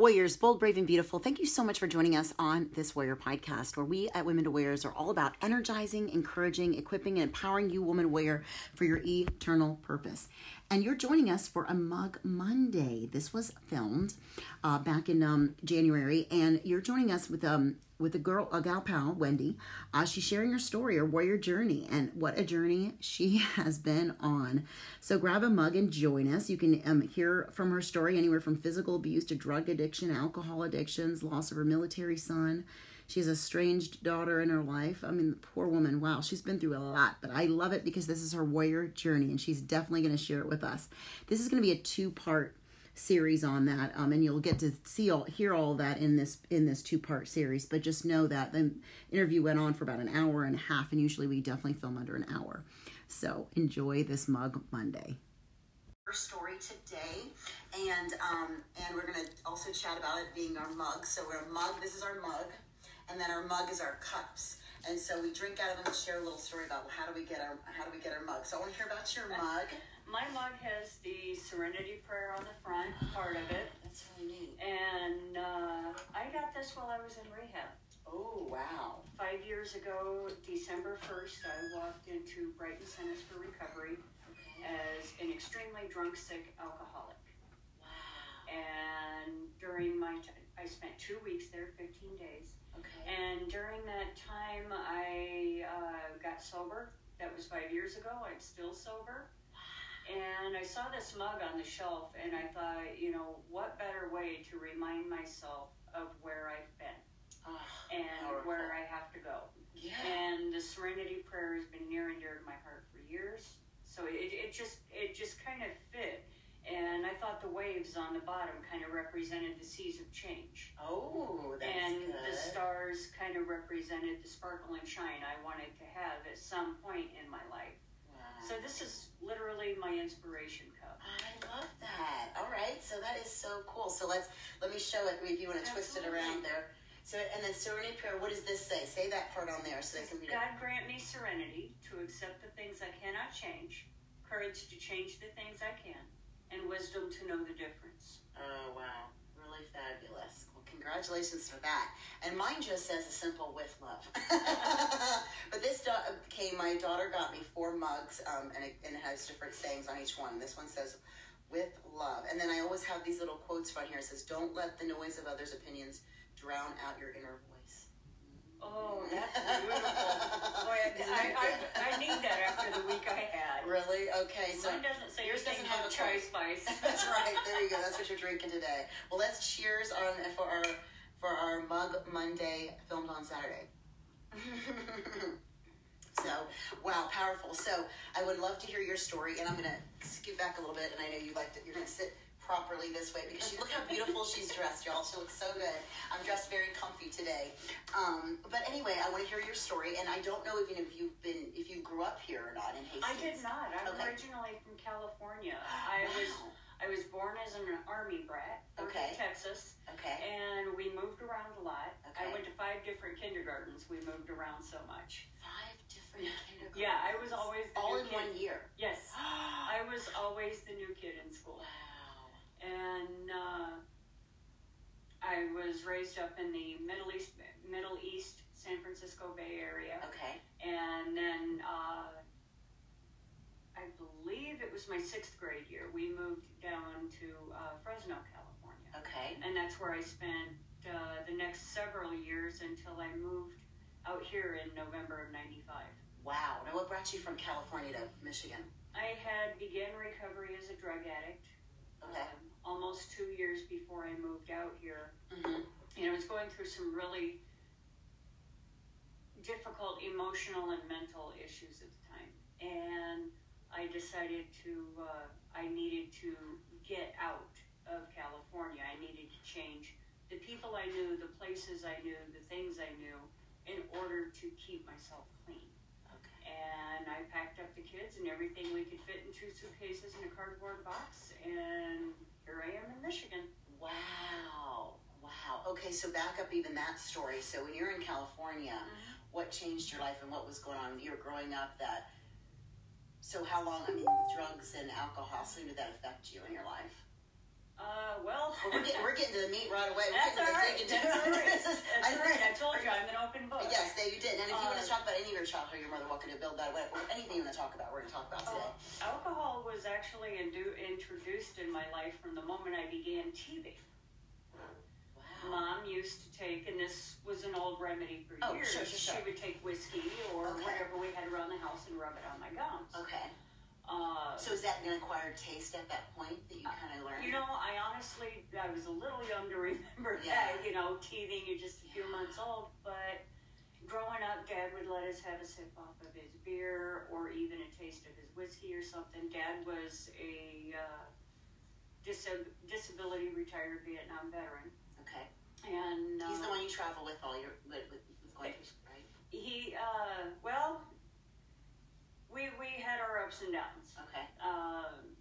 Warriors, bold, brave, and beautiful, thank you so much for joining us on this Warrior podcast, where we at Women to Warriors are all about energizing, encouraging, equipping, and empowering you, woman warrior, for your eternal purpose. And you're joining us for a Mug Monday. This was filmed uh, back in um, January, and you're joining us with um, with a girl, a gal pal, Wendy. Uh, she's sharing her story, her warrior journey, and what a journey she has been on. So grab a mug and join us. You can um, hear from her story anywhere from physical abuse to drug addiction, alcohol addictions, loss of her military son. She has a estranged daughter in her life. I mean, poor woman, wow, she's been through a lot, but I love it because this is her warrior journey and she's definitely going to share it with us. This is going to be a two part series on that um, and you'll get to see all hear all that in this in this two part series but just know that the interview went on for about an hour and a half and usually we definitely film under an hour. So enjoy this mug monday. Story today and um and we're gonna also chat about it being our mug. So we're a mug this is our mug and then our mug is our cups. And so we drink out of them and share a little story about well, how do we get our how do we get our mug. So i want to hear about your mug my mug has the Serenity Prayer on the front part of it. That's really neat. And uh, I got this while I was in rehab. Oh, wow. Five years ago, December 1st, I walked into Brighton Centers for Recovery okay. as an extremely drunk, sick alcoholic. Wow. And during my time, I spent two weeks there, 15 days. Okay. And during that time, I uh, got sober. That was five years ago. I'm still sober. And I saw this mug on the shelf, and I thought, you know, what better way to remind myself of where I've been oh, and powerful. where I have to go. Yeah. And the Serenity Prayer has been near and dear to my heart for years. So it, it just it just kind of fit. And I thought the waves on the bottom kind of represented the seas of change. Oh, that's and good. the stars kind of represented the sparkle and shine I wanted to have at some point in my life. So this is literally my inspiration cup. I love that. All right, so that is so cool. So let's let me show it if you want to twist it around there. So and then serenity prayer. What does this say? Say that part on there so they can read God grant me serenity to accept the things I cannot change, courage to change the things I can, and wisdom to know the difference. Oh wow, really fabulous congratulations for that. And mine just says a simple with love. but this came, my daughter got me four mugs, um, and, it, and it has different sayings on each one. This one says, with love. And then I always have these little quotes on here. It says, don't let the noise of others' opinions drown out your inner voice. Oh, that's beautiful. Boy, I, I, I, I, need that after the week I had. Really? Okay. So Mine have a chai spice. That's right. There you go. That's what you're drinking today. Well, let's cheers on for our for our Mug Monday filmed on Saturday. so, wow, powerful. So, I would love to hear your story, and I'm to scoot back a little bit, and I know you like to, you're to sit properly this way because she look how beautiful she's dressed, y'all. She looks so good. I'm dressed very comfy today. Um, but anyway, I want to hear your story, and I don't know even if you've been if you grew up here or not in Hastings. I did not. I'm okay. originally from California. I wow. was I was born as an army brat, okay. in Texas. Okay. And we moved around a lot. Okay. I went to five different kindergartens. We moved around so much. Five different kindergartens. Yeah, I was always the all new in kid. one year. Yes, I was always the new kid in school. Wow and uh, I was raised up in the Middle East, Middle East, San Francisco Bay Area. Okay. And then uh, I believe it was my sixth grade year. We moved down to uh, Fresno, California. Okay. And that's where I spent uh, the next several years until I moved out here in November of '95. Wow. Now, what brought you from California to Michigan? I had began recovery as a drug addict. Okay. Um, almost two years before I moved out here. Mm-hmm. And I was going through some really difficult emotional and mental issues at the time. And I decided to, uh, I needed to get out of California. I needed to change the people I knew, the places I knew, the things I knew in order to keep myself clean. Okay. And I packed up the kids and everything we could fit in two suitcases in a cardboard box and here I am in Michigan. Wow. Wow. Okay, so back up even that story. So when you're in California, mm-hmm. what changed your life and what was going on? You were growing up that. So how long? I mean, drugs and alcohol. So did that affect you in your life? Uh, well, Well, we're, getting, we're getting to the meat right away. We're that's the right. That's all right. That's I all right. I told you I'm an open book. Yes, there you did. And if you want to Uh, talk about any of your childhood, you're more than welcome to build that way. Or anything you want to talk about, we're going to talk about today. Uh, alcohol was actually indu- introduced in my life from the moment I began teething. wow. Mom used to take, and this was an old remedy for Oh, years. sure, sure, sure. She would take whiskey or Okay. whatever we had around the house and rub it on my gums. Okay. Uh, So is that an acquired taste at that point that you kind of learned? You know, I honestly, I was a little young to remember Yeah. that, you know, teething, you're just a few months old, but growing up, Dad would let us have a sip off of his beer or even a taste of his whiskey or something. Dad was a uh, dis- disability retired Vietnam veteran. okay. And uh, He's the one you travel with all your with, with, with going through, right? he, uh, well, we, we had our ups and downs. Okay. um,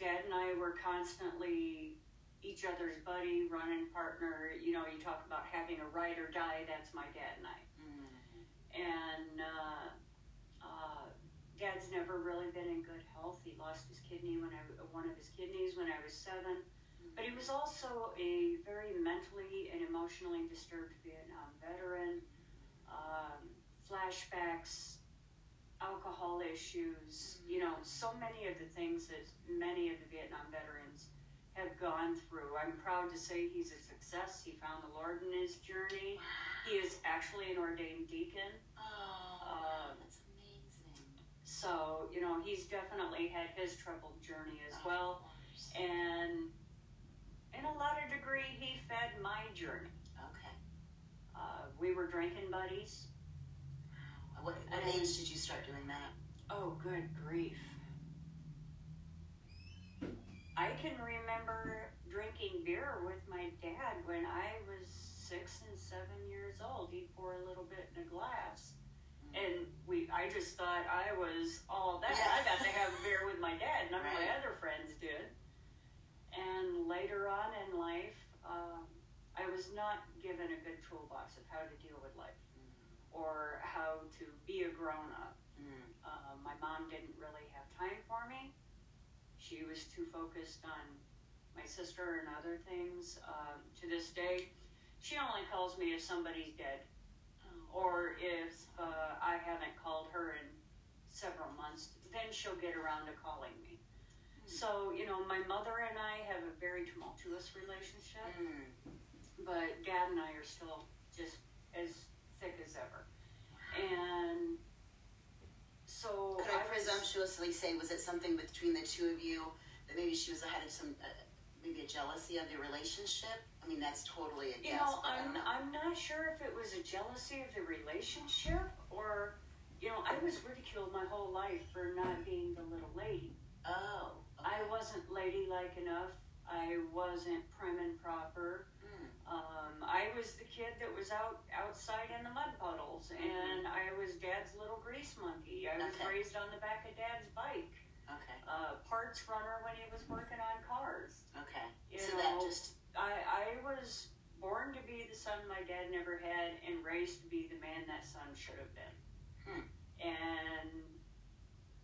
Dad and I were constantly each other's buddy, running partner. You know, you talk about having a ride or die. That's my dad and I. Mm. And uh, uh, Dad's never really been in good health. He lost his kidney when I one of his kidneys when I was seven. But he was also a very mentally and emotionally disturbed Vietnam veteran. Um, flashbacks, alcohol issues, you know, so many of the things that many of the Vietnam veterans have gone through. I'm proud to say he's a success. He found the Lord in his journey. He is actually an ordained deacon. Oh, Um, that's amazing. So, you know, he's definitely had his troubled journey as well. And in a lot of degree, he fed my journey. Okay. Uh, we were drinking buddies. What, what age did you start doing that? Oh, good grief. I can remember drinking beer with my dad when I was six and seven years old. He'd pour a little bit in a glass. And we, I just thought I was all that. Yeah. I got to have a beer with my dad. None of my other friends did. And later on in life, um, I was not given a good toolbox of how to deal with life or how to be a grown up. Mm. Uh, my mom didn't really have time for me. She was too focused on my sister and other things. Um, to this day, she only calls me if somebody's dead or if uh, I haven't called her in several months. Then she'll get around to calling me. So, you know, my mother and I have a very tumultuous relationship, Mm. but dad and I are still just as thick as ever. And so Could I was- presumptuously say, was it something between the two of you that maybe she was ahead of some, uh, maybe a jealousy of the relationship? I mean, that's totally a guess. You know, I I'm know. I'm not sure if it was a jealousy of the relationship or, you know, I was ridiculed my whole life for not being the little lady. oh. I wasn't ladylike enough. I wasn't prim and proper. Um, I was the kid that was out outside in the mud puddles, and I was Dad's little grease monkey. I was Mm-hmm. Okay. raised on the back of Dad's bike. Okay. Uh, parts runner when he was working on cars. Okay. You so know, that just, I, I was born to be the son my dad never had and raised to be the man that son should have been. Hmm. And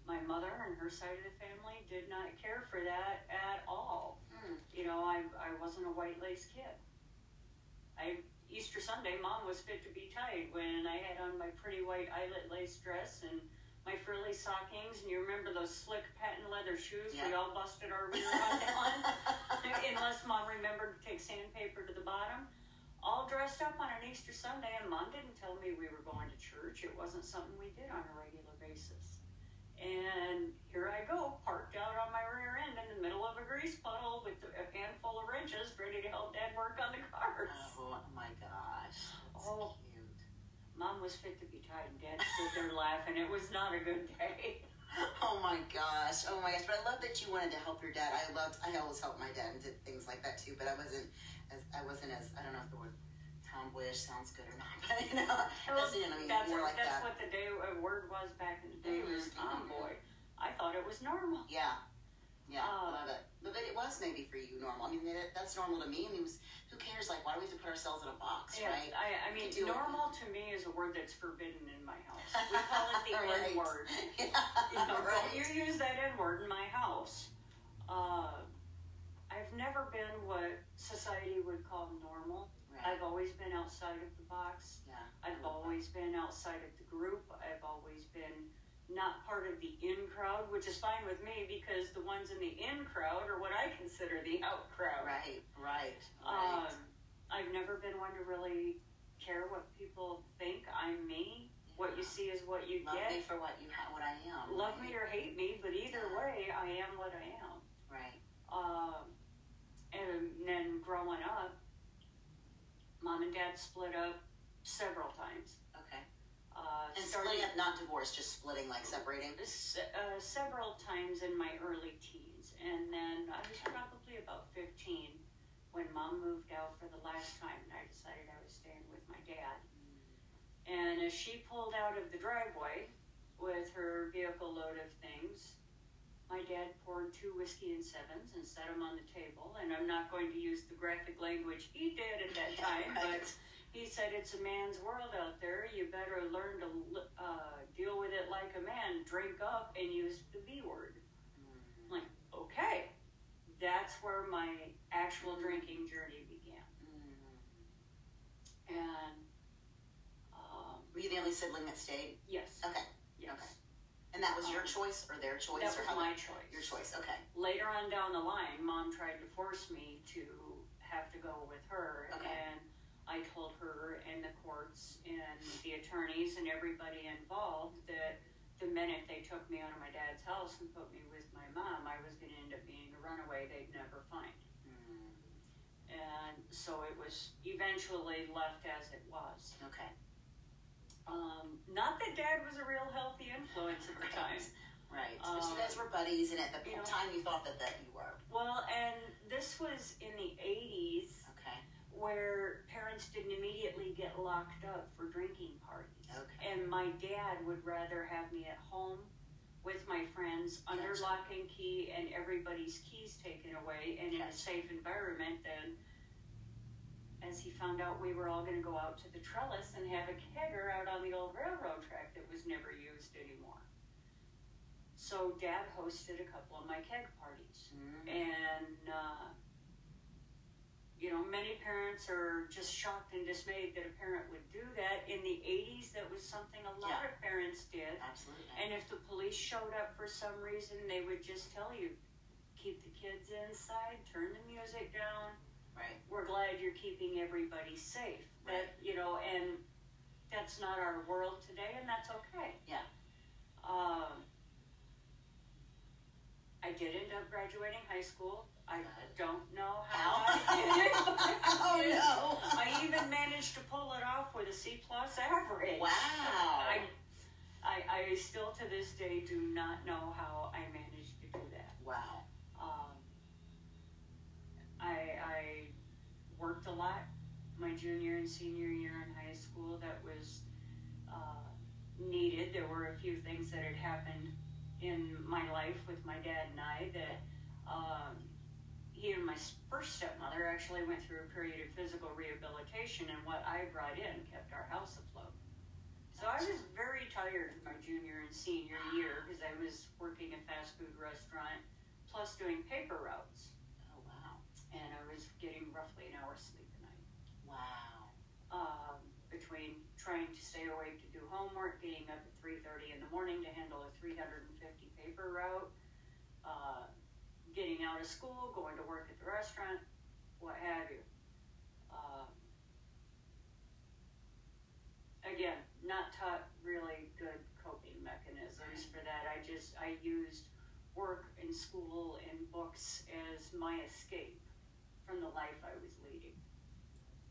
my mother and her side of the family did not care for that at all. mm, You know, I, I wasn't a white lace kid. I Easter Sunday, mom was fit to be tied when I had on my pretty white eyelet lace dress and my frilly stockings, and you remember those slick patent leather shoes we all busted our rear on? unless mom remembered to take sandpaper to the bottom. All dressed up on an Easter Sunday, and mom didn't tell me we were going to church. It wasn't something we did on a regular basis. And here I go, parked out on my rear end in the middle of a grease puddle with a handful of wrenches, ready to help dad work on the cars. oh my gosh. That's Oh. cute. Mom was fit to be tied, and dad stood there laughing. It was not a good day. Oh my gosh. Oh my gosh. But I love that you wanted to help your dad. I loved I always helped my dad and did things like that too, but I wasn't as I wasn't as I don't know if the word tomboyish sounds good or not, but you know, as, you know, that's more like that's that. what the day uh, word was back in the day was Mhm, mhm. tomboy. I thought it was normal. Yeah. Yeah, Uh, love it. But, but it was maybe for you normal. I mean, that, that's normal to me. I mean, it was, who cares? Like, why do we have to put ourselves in a box, Yeah, right? I, I mean, do it. normal to me is a word that's forbidden in my house. We call it the Right. N word. Yeah, You know, right. you use that N word in my house. Uh, I've never been what society would call normal. I've always been outside of the box. Yeah. I've always been outside of the group. I've always been not part of the in crowd, which is fine with me because the ones in the in crowd are what I consider the out crowd. Right. Right. Um, Right. I've never been one to really care what people think I'm me. What you see is what you Love get. me for what you ha- what I am. Love right? me or hate me, but either way, I am what I am. Right. Um, and then growing up, mom and dad split up several times. Okay. Uh, And started- splitting up, not divorce, just splitting, like separating. uh, several times in my early teens, and then I was probably about 15 when mom moved out for the last time, and I decided I was staying with my dad. And as she pulled out of the driveway with her vehicle load of things, my dad poured two whiskey and sevens and set them on the table. And I'm not going to use the graphic language he did at that time, but he said it's a man's world out there. You better learn to uh, deal with it like a man. Drink up and use the B word. I'm like, okay, that's where my actual drinking journey began. And um, Were you the only sibling that stayed? yes, Okay. yes, Okay. And that was your Um, choice or their choice? that or was my choice. Your choice. Okay. Later on down the line, mom tried to force me to have to go with her, Okay. and I told her and the courts and the attorneys and everybody involved that the minute they took me out of my dad's house and put me with my mom, I was going to end up being a runaway they'd never find. And so it was eventually left as it was. Okay. Um, not that dad was a real healthy influence at the time. Right. so you Um, guys were buddies, and at the you know- time you thought that, that you were. Well, and this was in the 80s Okay. where parents didn't immediately get locked up for drinking parties. Okay. And my dad would rather have me at home with my friends under lock and key and everybody's keys taken away and in a safe environment than as he found out we were all going to go out to the trellis and have a kegger out on the old railroad track that was never used anymore. So dad hosted a couple of my keg parties Mm. and uh, you know many parents are just shocked and dismayed that a parent would do that in the 80s that was something a lot Yeah. of parents did Absolutely. and if the police showed up for some reason they would just tell you keep the kids inside turn the music down right. we're glad you're keeping everybody safe that you know and that's not our world today and that's okay Yeah. um, I did end up graduating high school. I don't know how How? I did it. oh no. I even managed to pull it off with a C plus average. Wow. I, I, I still to this day do not know how I managed to do that. Wow. Um, I, I worked a lot my junior and senior year in high school. That was uh, needed. There were a few things that had happened in my life with my dad and I that um, he and my first stepmother actually went through a period of physical rehabilitation, and what I brought in kept our house afloat. So I was very tired my junior and senior year because I was working a fast food restaurant plus doing paper routes. And I was getting roughly an hour's sleep a night. Wow. Um, between trying to stay awake to do homework, getting up at 3.30 in the morning to handle a 350 paper route, uh, getting out of school, going to work at the restaurant, what have you. Um, again, not taught really good coping mechanisms for that. I just, I used work and school and books as my escape from the life I was leading.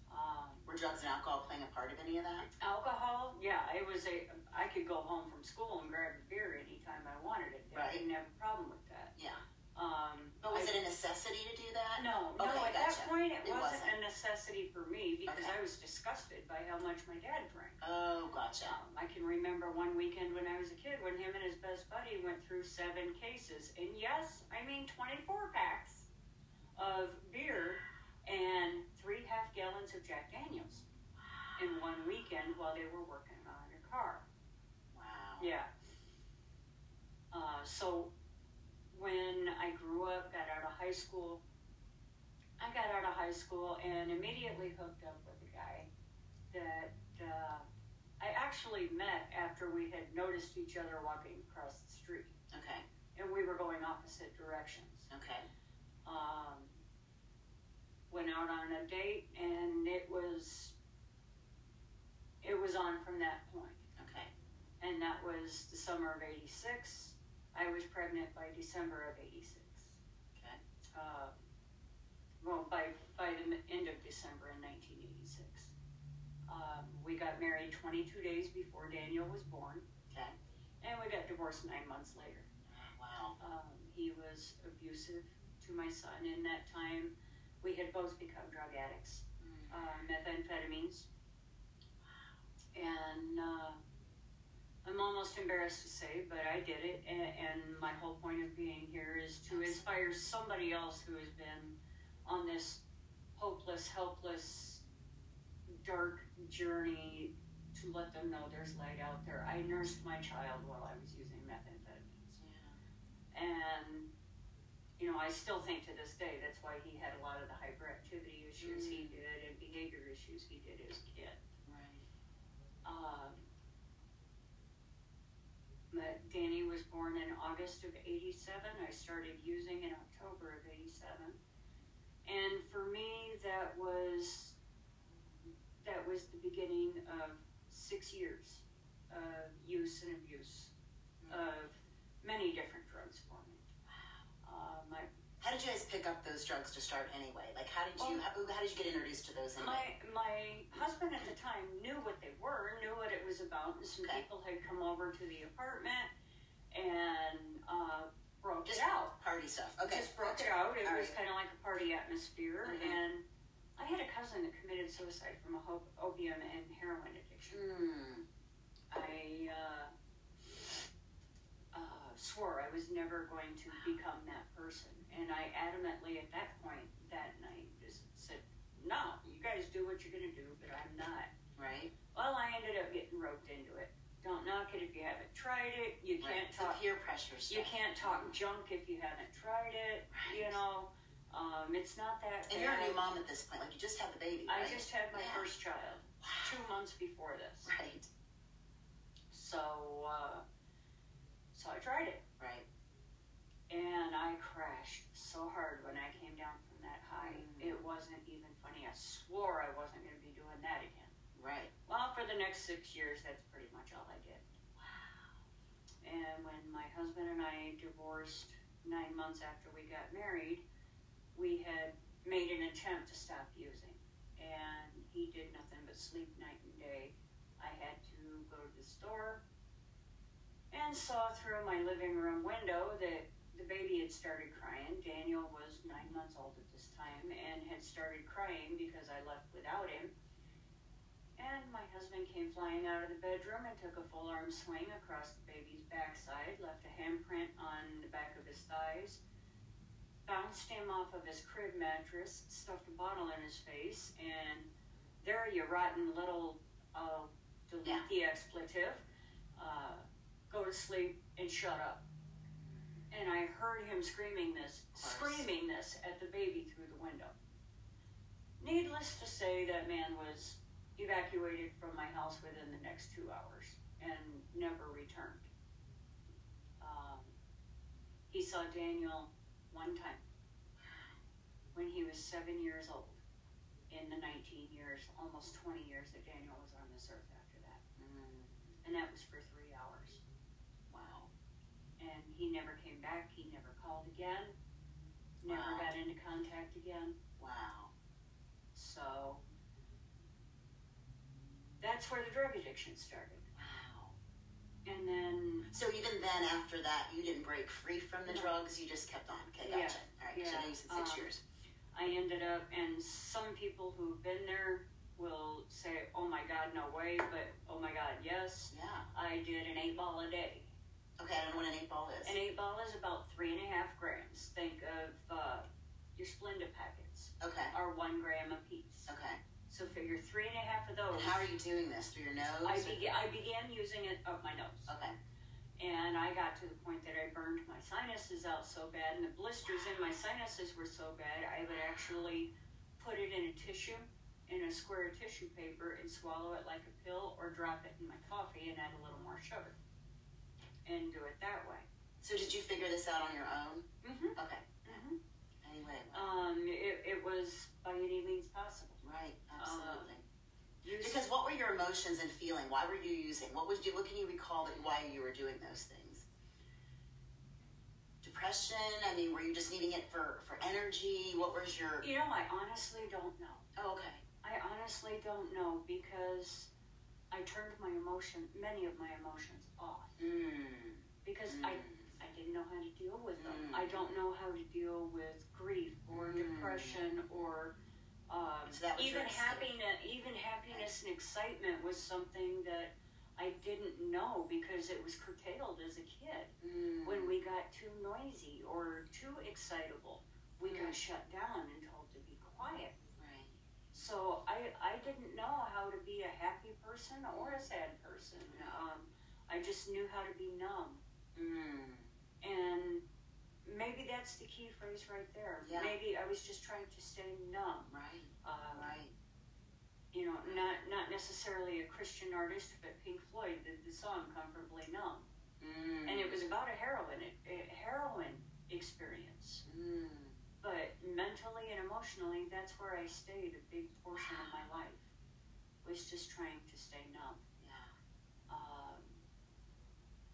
Um, Were drugs and alcohol playing a part of any of that? Alcohol, yeah, it was a. I could go home from school and grab a beer anytime I wanted it. I Right. didn't have a problem with that. Yeah. Um, But was I- it a necessity to do that? No, no. Okay, at that point, it, It wasn't, wasn't. a necessity for me because Okay. I was disgusted by how much my dad drank. Oh, gotcha. Um, I can remember one weekend when I was a kid when him and his best buddy went through seven cases, and yes, I mean twenty-four packs of beer and three half gallons of Jack Daniels in one weekend while they were working on a car. Wow. Yeah. Uh, so when I grew up, got out of high school, I got out of high school and immediately hooked up with a guy that uh, I actually met after we had noticed each other walking across the street. Okay. And we were going opposite directions. Okay. Um, went out on a date and it was it was on from that point. Okay. And that was the summer of 86. I was pregnant by December of 86. Okay. Uh, well, by, by the end of December in 1986. Um, we got married 22 days before Daniel was born. Okay. And we got divorced nine months later. Wow. Um, he was abusive to my son. In that time, we had both become drug addicts, Mm. uh, methamphetamines. And uh, I'm almost embarrassed to say, but I did it. And, and my whole point of being here is to inspire somebody else who has been on this hopeless, helpless, dark journey to let them know there's light out there. I nursed my child while I was using methamphetamines. Yeah. And, you know, I still think to this day that's why he had a lot of the hyperactivity issues he did and behavior issues he did as a kid. Right. Um, but Danny was born in August of 87. I started using in October of 87. And for me, that was that was the beginning of six years of use and abuse of many different drugs my How did you guys pick up those drugs to start anyway? Like, how did you Well- how, how did you get introduced to those anyway? My my husband at the time knew what they were, knew what it was about. And some Okay. people had come over to the apartment and uh, broke Just it out. party stuff. Okay. Just broke gotcha. it out. It All was right. kind of like a party atmosphere. Mhm. And I had a cousin that committed suicide from a ho- opium and heroin addiction. Hmm. I uh, swore I was never going to become that person. And I adamantly, at that point that night, just said, no, you guys do what you're going to do, but I'm not. Right. Well, I ended up getting roped into it. Don't knock it if you haven't tried it. You Right. can't talk. peer pressure stuff. You can't talk junk if you haven't tried it. Right. You know, um, it's not that And you're a new mom at this point. Like, you just had the baby. I just had my Yeah. first child two months before this. Right. So, uh, so I tried it. Right. And I crashed so hard when I came down from that high. Mm. It wasn't even funny. I swore I wasn't going to be doing that again. Right. Well, for the next six years, that's pretty much all I did. Wow. And when my husband and I divorced nine months after we got married, we had made an attempt to stop using. And he did nothing but sleep night and day. I had to go to the store and saw through my living room window that the baby had started crying. Daniel was nine months old at this time and had started crying because I left without him. And my husband came flying out of the bedroom and took a full arm swing across the baby's backside, left a handprint on the back of his thighs, bounced him off of his crib mattress, stuffed a bottle in his face, and there you rotten little, uh, delete Yeah. the expletive, uh, go to sleep and shut up. And I heard him screaming this, screaming this at the baby through the window. Needless to say, that man was evacuated from my house within the next two hours and never returned. Um, he saw Daniel one time when he was seven years old in the 19 years, almost 20 years that Daniel was on this earth after that. Mm. And that was for three hours. Wow. And he never came back, he never called again, never Wow. got into contact again. Wow. So that's where the drug addiction started. Wow. And then So even then, after that, you didn't break free from the No. drugs. You just kept on. Okay, Yeah. gotcha. All right. So Yeah. now you said six Um, years. I ended up, and some people who've been there will say, oh my God, no way, but oh my God, yes. Yeah. I did an eight ball a day. Okay. I don't know what an eight ball is. An eight ball is about three and a half grams. Think of uh, your Splenda packets Okay. are one gram apiece. Okay. So figure three and a half of those. And how are you doing this through your nose? I began, I began using it up my nose. Okay. And I got to the point that I burned my sinuses out so bad, and the blisters in my sinuses were so bad, I would actually put it in a tissue, in a square of tissue paper, and swallow it like a pill, or drop it in my coffee and add a little more sugar, and do it that way. So did you figure this out on your own? Mm-hmm. Okay. Mhm. Anyway, Um, it, it was by any means possible. right, absolutely. You s- Because what were your emotions and feeling? Why were you using? What was you? What can you recall that why you were doing those things? Depression. I mean, were you just needing it for for energy? What was your? you know, I honestly don't know. Oh, okay. I honestly don't know because I turned my emotion, many of my emotions off Mm. because Mm. I I didn't know how to deal with them. Mm. I don't know how to deal with grief or Mm. depression or um, So even happiness. Even happiness and excitement was something that I didn't know because it was curtailed as a kid. Mm. When we got too noisy or too excitable, we got shut down and told to be quiet. So I, I didn't know how to be a happy person or a sad person. Um, I just knew how to be numb. Mm. And maybe that's the key phrase right there. Yeah. Maybe I was just trying to stay numb. Right. Um, Right. You know, not not necessarily a Christian artist, but Pink Floyd did the song "Comfortably Numb," Mm. and it was about a heroin a heroin experience. Mm. But mentally and emotionally, that's where I stayed a big portion of my life. Was just trying to stay numb. Yeah. Um,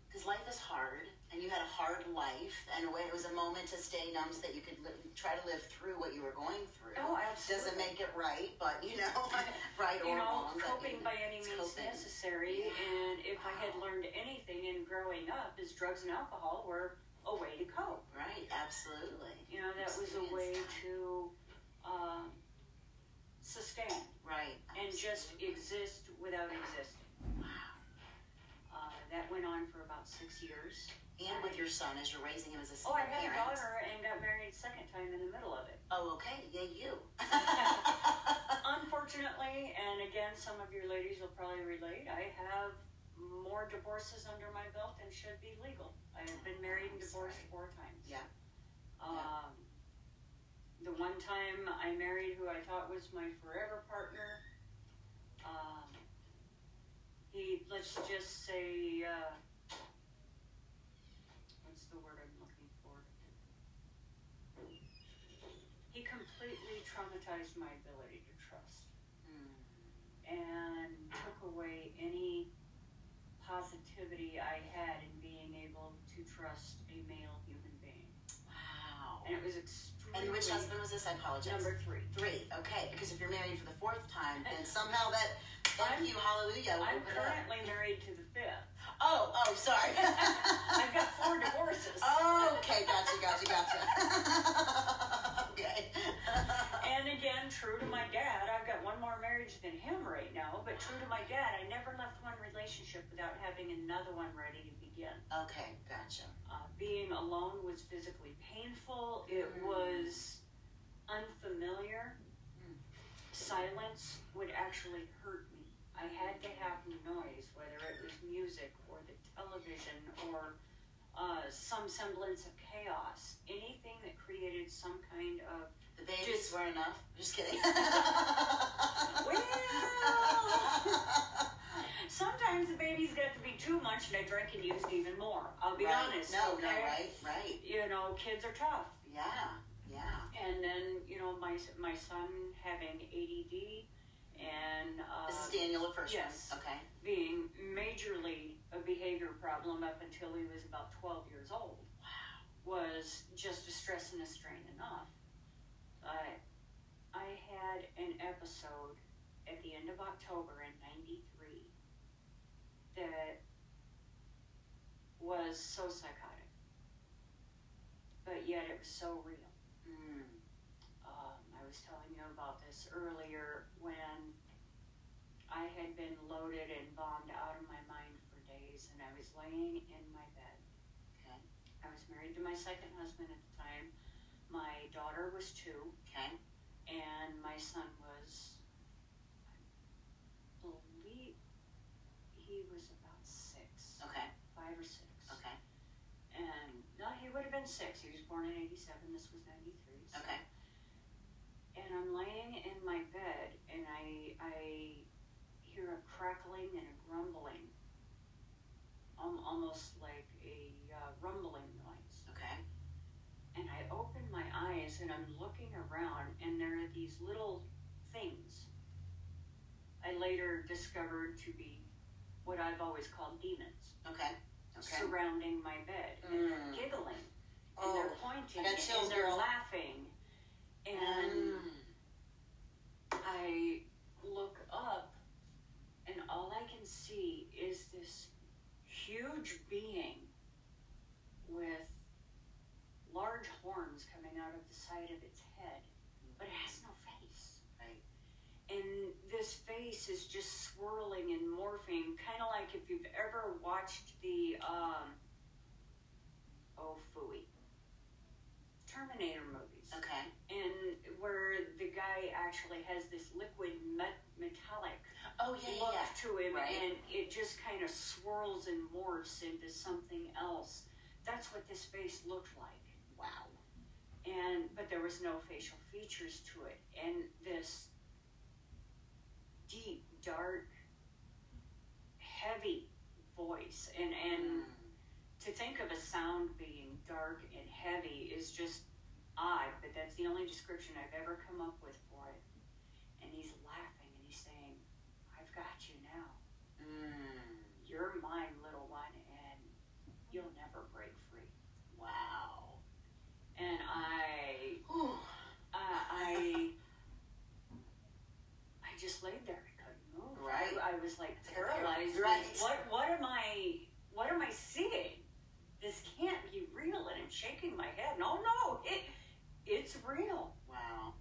Because life is hard, and you had a hard life, and it was a moment to stay numb so that you could li- try to live through what you were going through. Oh, absolutely. Doesn't make it right, but you know, right or you know, wrong. coping you know, by any means coping. necessary. Yeah. And if I had learned anything in growing up, is drugs and alcohol were a way to cope. Right, absolutely. You know, that was a way that. to um, sustain Right. and just exist without existing. Wow. Uh, that went on for about six years. And with your son, as you're raising him as a Oh, I had a daughter and got married second time in the middle of it. Oh, okay. Yeah, you. Unfortunately, and again, some of your ladies will probably relate, I have more divorces under my belt than should be legal. I have been married and divorced four times. Yeah. Um, the one time I married who I thought was my forever partner, um, he, let's just say, uh, what's the word I'm looking for? He completely traumatized my ability to trust Mm. and took away any positivity I had in to trust a male human being. Wow. And it was extremely. And which husband was this? I apologize. Number three. Three. Okay, because if you're married for the fourth time, then somehow that. Thank you, hallelujah. I'm open up. currently married to the fifth. Oh, oh, sorry. I've got four divorces. Oh, okay, gotcha, gotcha, gotcha. Okay. And again, true to my dad, I've got one more marriage than him right now, but true to my dad, I never left one relationship without having another one ready to begin. okay, gotcha. Uh, being alone was physically painful, it Mm. was unfamiliar. Mm. Silence would actually hurt me. I had to have noise, whether it was music or the television or uh, some semblance of chaos. Anything that created some kind of The babies Just- were enough. Just kidding. well, Sometimes the babies get to be too much and I drank and used even more. I'll be Right. honest. No, okay? no, right, right. You know, kids are tough. Yeah, yeah. And then, you know, my my son having ADD and uh, This is Daniel, the first yes. one. Okay. being majorly a behavior problem up until he was about 12 years old was just a stress and a strain enough. I, I had an episode at the end of October in 93 that was so psychotic, but yet it was so real. Mm. Um, I was telling you about this earlier when I had been loaded and bombed out of my mind and I was laying in my bed. Okay. I was married to my second husband at the time. My daughter was two, Okay. and my son was, I believe, he was about six, Okay. five or six. Okay. and no, he would have been six. He was born in '87. This was '93. So. Okay. And I'm laying in my bed, and I I hear a crackling and a grumbling, um, almost like a uh, rumbling noise. Okay. And I open my eyes, and I'm looking around, and there are these little things. I later discovered to be what I've always called demons Okay. Okay. surrounding my bed, and they're Mm. giggling, and Oh, they're pointing, got chills, and they're laughing, and Mm. I look up, and all I can see is this huge being with large horns coming out of the side of its head, but it has no face. Right. And this face is just swirling and morphing, kind of like if you've ever watched the, um, oh, phooey, Terminator movies Okay. and where the guy actually has this liquid met- metallic Oh yeah, look yeah, to him, Right. and it just kind of swirls and morphs into something else. That's what this face looked like. Wow. and but there was no facial features to it, and this deep, dark, heavy voice, and and Mm. to think of a sound being dark and heavy is just odd, but that's the only description I've ever come up with for it. And he's laughing and he's saying, I've got you now. Mm. You're mine, little one, and you'll never break free. Wow. And I, uh, I, I just laid there. I couldn't move. Right. I, I was like It's like a par- paralyzed. right. What, what am I, what am I seeing? This can't be real. And I'm shaking my head. No, no, it, it's real. Wow.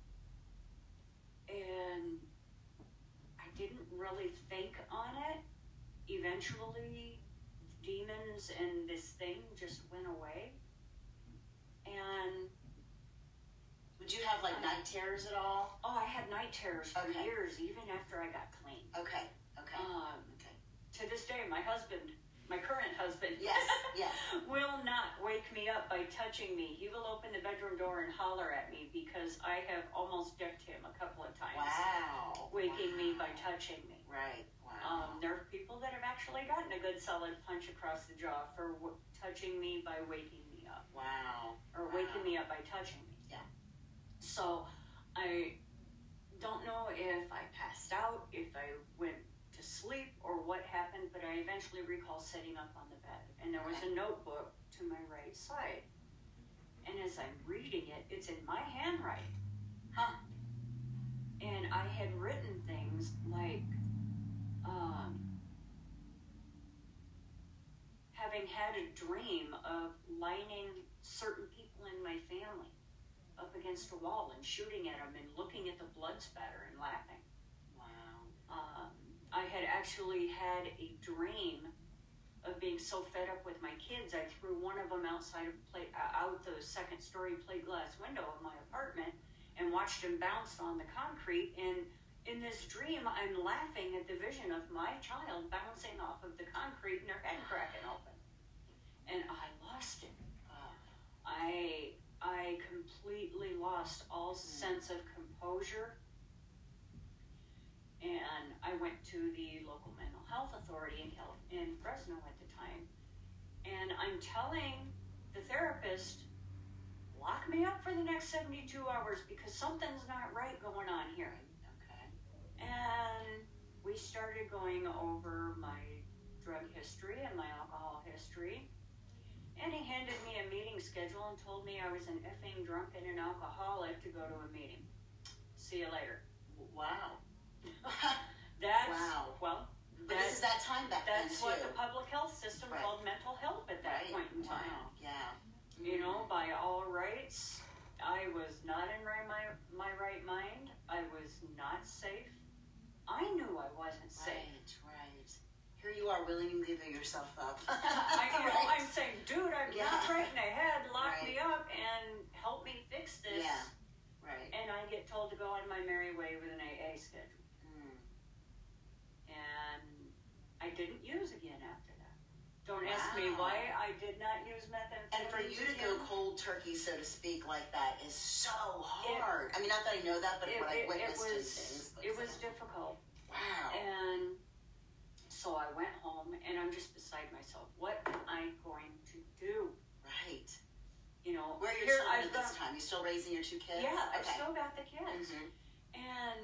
and really think on it. Eventually, demons and this thing just went away. And Would you have like night terrors at all? oh, I had night terrors for Okay. years, even after I got clean. Okay. Okay. Um, Okay. to this day, my husband, my current husband, Yes. Yes. will not wake me up by touching me. He will open the bedroom door and holler at me because I have almost decked him a couple of times, Wow. waking me by touching me. Right. Wow. Um, there are people that have actually gotten a good solid punch across the jaw for w- touching me by waking me up, wow. or Wow. waking me up by touching me. Yeah. So I don't know if I passed out, if I went to sleep, or what happened, but I eventually recall sitting up on the bed, and there was a notebook to my right side. And as I'm reading it, it's in my handwriting. Huh. And I had written things like, um, having had a dream of lining certain people in my family up against a wall and shooting at them and looking at the blood spatter and laughing. I had actually had a dream of being so fed up with my kids, I threw one of them outside of plate, uh, out the second story plate glass window of my apartment and watched him bounce on the concrete. And in this dream, I'm laughing at the vision of my child bouncing off of the concrete and her head cracking open. And I lost it. I I completely lost all sense of composure. And I went to the local mental health authority in Cal- in Fresno at the time, and I'm telling the therapist, lock me up for the next 72 hours because something's not right going on here. Okay. And we started going over my drug history and my alcohol history. And he handed me a meeting schedule and told me I was an effing drunk and an alcoholic to go to a meeting. See you later. Wow. That's Wow. well, But this is that time back then that's what the public health system Right. called mental health at that right? point in time. Wow. Yeah. You know, mm-hmm. by all rights, I was not in my, my right mind. I was not safe. I knew I wasn't safe. Right. Right. Here you are willingly giving yourself up. I, you know, Right. I'm saying, dude, I'm Yeah. not right in the head. Lock me up and help me fix this. Yeah. Right. And I get told to go on my merry way with an AA schedule. Mm. And I didn't use again after that. Don't don't ask me why I did not use methamphetamine. And for you to go cold turkey, so to speak, like that is so hard. I mean, not that I know that, but it, what I it, it witnessed in was things. but it was like, difficult. wow. And so I went home and I'm just beside myself. What am I going to do? right. You know, Where are your here at this time? You still raising your two kids? yeah, I've still got the kids. Mhm. And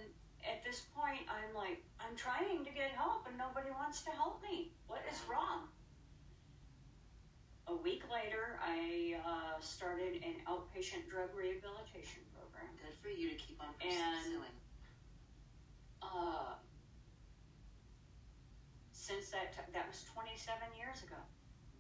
at this point, I'm like, I'm trying to get help and nobody wants to help me. What is wrong? A week later, I uh, started an outpatient drug rehabilitation program. Good for you to keep on And- pursuing. Uh, since that t- that was 27 years ago,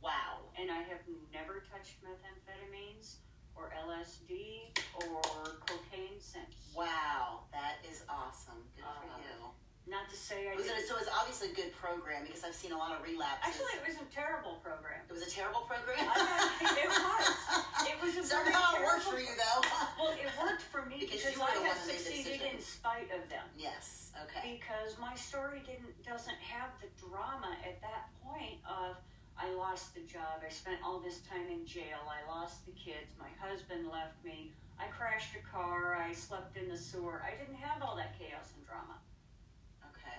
Wow. and I have never touched methamphetamines or LSD or cocaine since. Wow. That is awesome. Good for Uh, you. Not to say I Was it, didn't. so it was obviously a good program because I've seen a lot of relapses. Actually, it was a terrible program. it was a terrible program. I- it was. It was a very Somehow it worked terrible- for you though. Well, it worked for me Because because, you were I the have one that made the succeeded decision. in spite of them. yes. Okay. because my story didn't doesn't have the drama at that point of I lost the job, I spent all this time in jail, I lost the kids, my husband left me, I crashed a car, I slept in the sewer. I didn't have all that chaos and drama. Okay.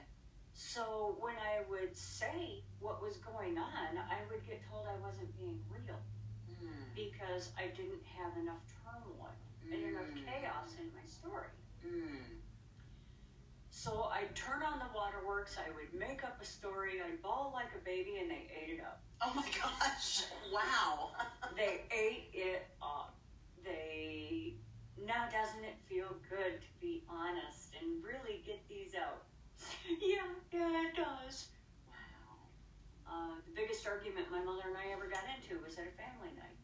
So when I would say what was going on, I would get told I wasn't being real Mm. because I didn't have enough turmoil and enough Mm. chaos in my story. Mm. So I'd turn on the waterworks, I would make up a story, I'd bawl like a baby, and they ate it up. Oh my gosh! Wow. They ate it up. They. Now, doesn't it feel good to be honest and really get these out? yeah, yeah, it does. wow. Uh, the biggest argument my mother and I ever got into was at a family night.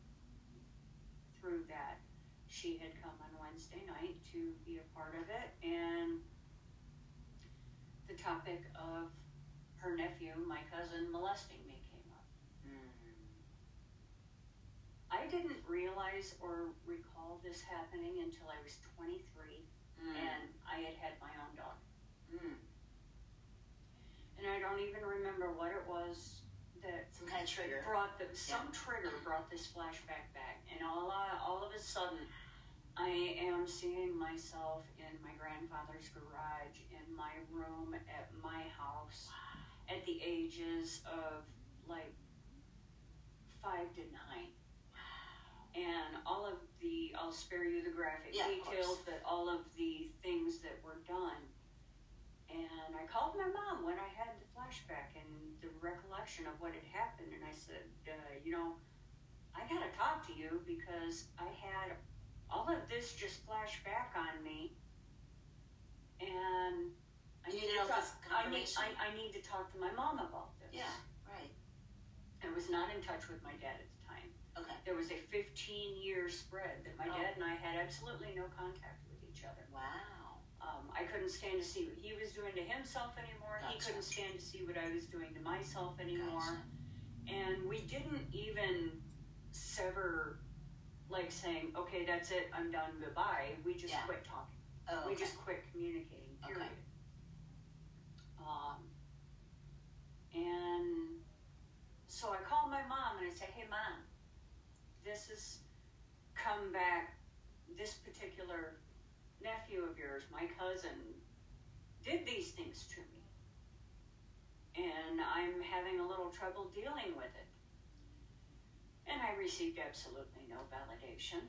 Through that, she had come on Wednesday night to be a part of it, and topic of her nephew, my cousin, molesting me came up. Mm. I didn't realize or recall this happening until I was 23 Mm. and I had had my own dog. Mm. And I don't even remember what it was that Some kind of trigger. brought the some trigger brought this flashback back, and all uh, all of a sudden, I am seeing myself in my grandfather's garage, in my room at my house, at the ages of like five to nine. And all of the, I'll spare you the graphic Yeah, details, but all of the things that were done. And I called my mom when I had the flashback and the recollection of what had happened, and I said, uh, you know, I gotta talk to you because I had all of this just flashed back on me, and I You need to to know if talk. I need. I, I need to talk to my mom about this. Yeah. Right. I was not in touch with my dad at the time. Okay. There was a 15 year spread that my Oh. dad and I had absolutely no contact with each other. Wow. Um, I couldn't stand to see what he was doing to himself anymore. He couldn't stand to see what I was doing to myself anymore. Gotcha. And we didn't even sever, like saying, okay, that's it, I'm done, goodbye. We just Yeah. quit talking. Oh. We just quit communicating, Okay. period. Um, and so I called my mom and I said, hey, mom, this has come back. This particular nephew of yours, my cousin, did these things to me. And I'm having a little trouble dealing with it. And I received absolutely no validation,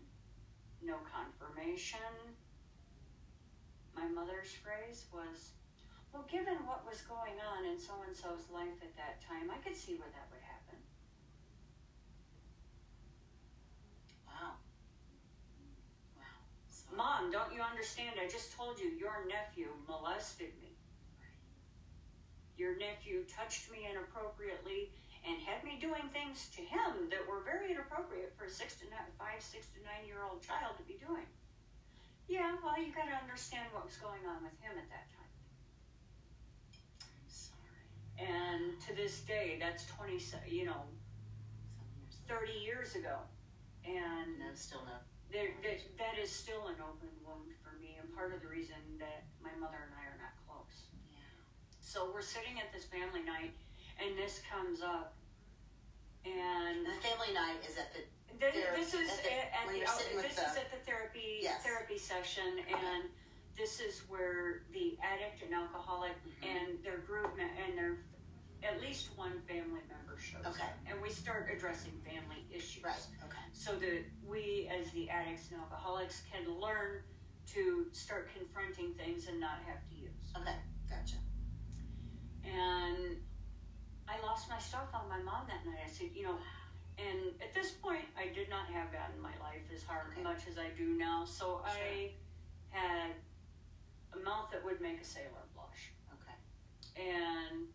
no confirmation. My mother's phrase was, well, given what was going on in so and so's life at that time, I could see where that would happen. Wow. Wow. So, Mom, don't you understand? I just told you your nephew molested me. Your nephew touched me inappropriately and had me doing things to him that were very inappropriate for a six to nine, five, six to nine year old child to be doing. Yeah, well, you got to understand what was going on with him at that time. Sorry. And to this day, that's 20, you know, 30 years. ago. And No, still no. there, that, that is still an open wound for me, and part of the reason that my mother and I are not close. Yeah. So we're sitting at this family night, and this comes up. and the family night is at the This, Therapy- this is at the- at, at the, oh, this the- is at the therapy Yes. therapy session, and this is where the addict and alcoholic Mm-hmm. and their group and their at least one family member shows Okay. up, and we start addressing family issues, right. Okay. so that we, as the addicts and alcoholics, can learn to start confronting things and not have to use. Okay. Gotcha. And I lost my stuff on my mom that night. I said, you know, and at this point, I did not have that in my life as hard Okay. much as I do now. So I had a mouth that would make a sailor blush. Okay. And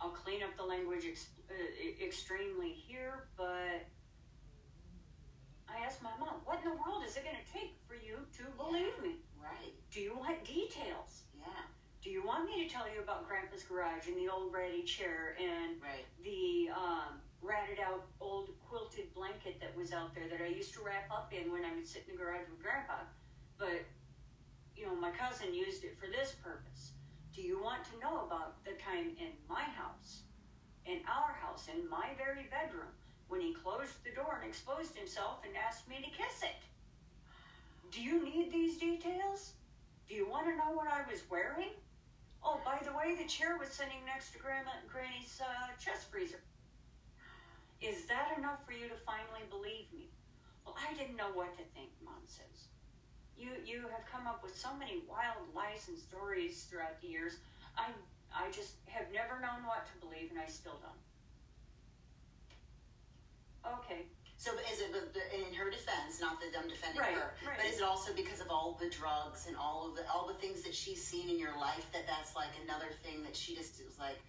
I'll clean up the language ex- uh, extremely here, but I asked my mom, what in the world is it going to take for you to believe me? Right. Do you want details? Do you want me to tell you about Grandpa's garage and the old ratty chair and Right. the um, ratted out old quilted blanket that was out there that I used to wrap up in when I would sit in the garage with Grandpa? But, you know, my cousin used it for this purpose. Do you want to know about the time in my house, in our house, in my very bedroom, when he closed the door and exposed himself and asked me to kiss it? Do you need these details? Do you want to know what I was wearing? Oh, by the way, the chair was sitting next to Grandma and Granny's uh, chest freezer. Is that enough for you to finally believe me? Well, I didn't know what to think, Mom says. You you have come up with so many wild lies and stories throughout the years. I I just have never known what to believe, and I still don't. Okay, So is it in her defense, not that I'm defending Right, her, right. but is it also because of all the drugs and all of the all the things that she's seen in your life that that's like another thing that she just was like,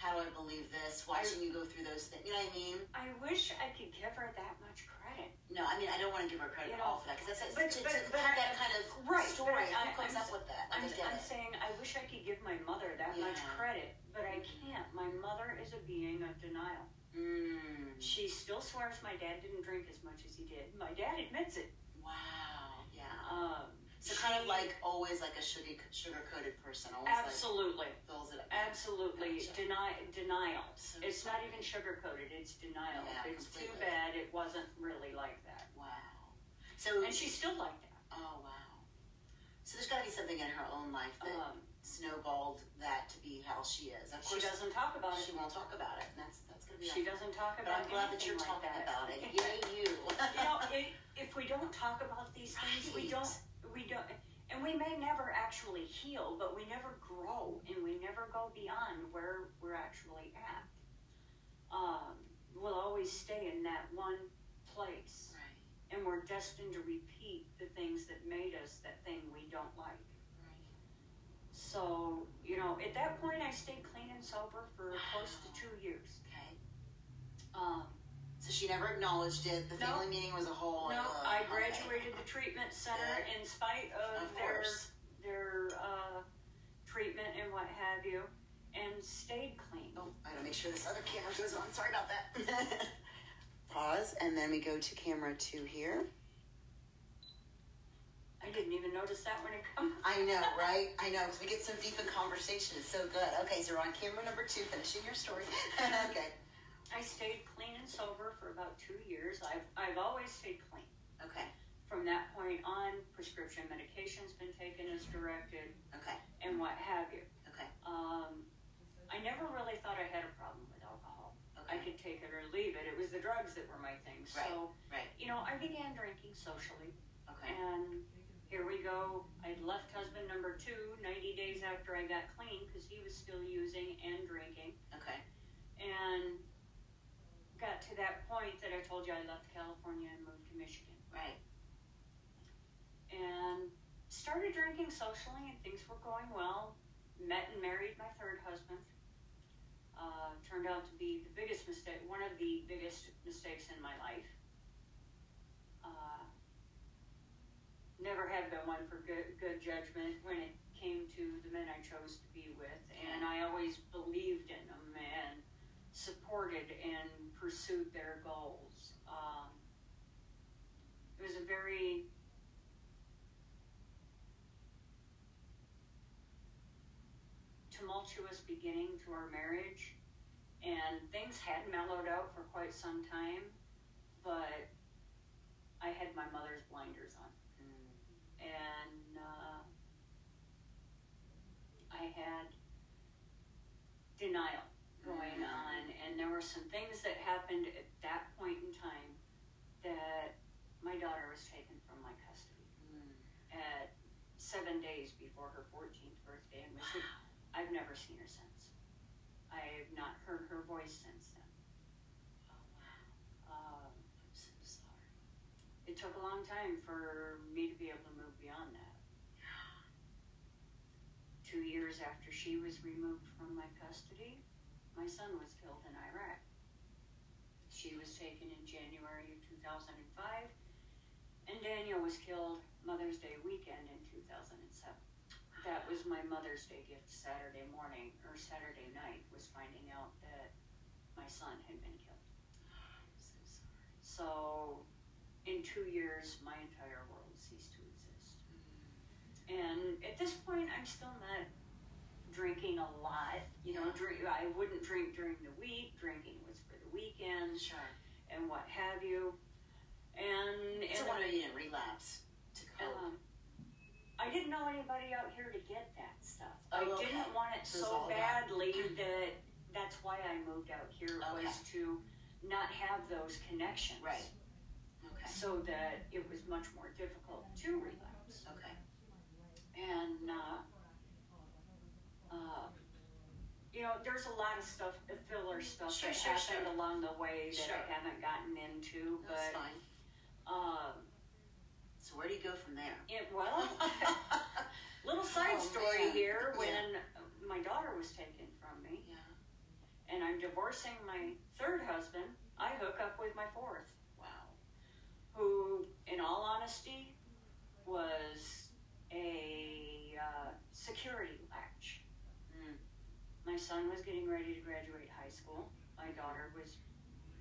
how do I believe this? Watching you go through those things, you know what I mean? I wish I could give her that much credit. No, I mean I don't want to give her credit You at all for that because that's but- to, but- to but have I- that kind of right, story. I- who comes I'm- up with that? I'm, I I'm saying I wish I could give my mother that much credit, but I mm-hmm. can't. My mother is a being of denial. Mm, She still swears my dad didn't drink as much as he did. My dad admits it. wow, yeah. Um, So kind of like always like a sugar sugar coated person, always absolutely, like fills it up. absolutely Gotcha. deny denial. So It's not even sugar coated. It's denial. Yeah, it's too bad it wasn't really like that, Wow. So and she's still like that. Oh wow. So there's got to be something in her own life that Um, snowballed that to be how she is. Of she course, doesn't talk about it. she won't talk about it, and that's that's gonna be. She doesn't talk about. but I'm glad that you're like talking that. about it. Yay, you. you know, if we don't talk about these things, we don't, we don't, and we may never actually heal, but we never grow, and we never go beyond where we're actually at. Um, we'll always stay in that one place, right. and we're destined to repeat the things that made us that thing we don't like. Right. So, you know, at that point, I stayed clean and sober for close to two years. Okay. Um, So she never acknowledged it. The No. family meeting was a whole. No, uh, I okay. graduated the treatment center in spite of, Of their course. their uh, treatment and what have you, and stayed clean. Oh, I gotta make sure this other camera goes on. Sorry about that. Pause, and then we go to camera two here. I didn't even notice that when it come. I know, right? I know, because we get so deep in conversation. It's so good. Okay, so we're on camera number two, finishing your story. okay. I stayed clean and sober for about two years. I've I've always stayed clean. Okay. From that point on, prescription medication's been taken as directed, Okay. and what have you. Okay. Um, I never really thought I had a problem with alcohol. Okay. I could take it or leave it. It was the drugs that were my thing. Right, So, right. you know, I began drinking socially. Okay. And here we go. I left husband number two 90 days after I got clean because he was still using and drinking. Okay. And got to that point that I told you I left California and moved to Michigan. Right. And started drinking socially, and things were going well. Met and married my third husband. Uh, turned out to be the biggest mistake, one of the biggest mistakes in my life. Never have been one for good, good judgment when it came to the men I chose to be with, and I always believed in them and supported and pursued their goals. Um, it was a very tumultuous beginning to our marriage, and things had mellowed out for quite some time, but I had my mother's blinders on. And uh, I had denial going Mhm. on, and there were some things that happened at that point in time that my daughter was taken from my custody Mm. at seven days before her 14th birthday, and was I've never seen her since. I have not heard her voice since then. Oh wow. Um, I'm so sorry. It took a long time for me to be able to move beyond that. Two years after she was removed from my custody, my son was killed in Iraq. She was taken in January of 2005, and Daniel was killed Mother's Day weekend in 2007. That was my Mother's Day gift Saturday morning, or Saturday night, was finding out that my son had been killed. I'm so sorry. So, in two years, my entire world ceased to exist. Mm. And at this point, I'm still not drinking a lot. You know, drink. I wouldn't drink during the week. Drinking was for the weekend Sure. and what have you. And, So and one of you didn't relapse to cope. um, I didn't know anybody out here to get that stuff. Oh, I okay. didn't want it so all that. badly that that's why I moved out here Okay. was to not have those connections. Right. So that it was much more difficult to relapse. Okay. And, uh, uh, you know, there's a lot of stuff, filler stuff Sure, that sure, happened sure. along the way that. I haven't gotten into, That's but, fine. um, So where do you go from there? it, well, little side Oh, story man. here Yeah. when my daughter was taken from me Yeah. and I'm divorcing my third husband, I hook up with my fourth. Who, in all honesty, was a uh, security latch. Mm. My son was getting ready to graduate high school. My daughter was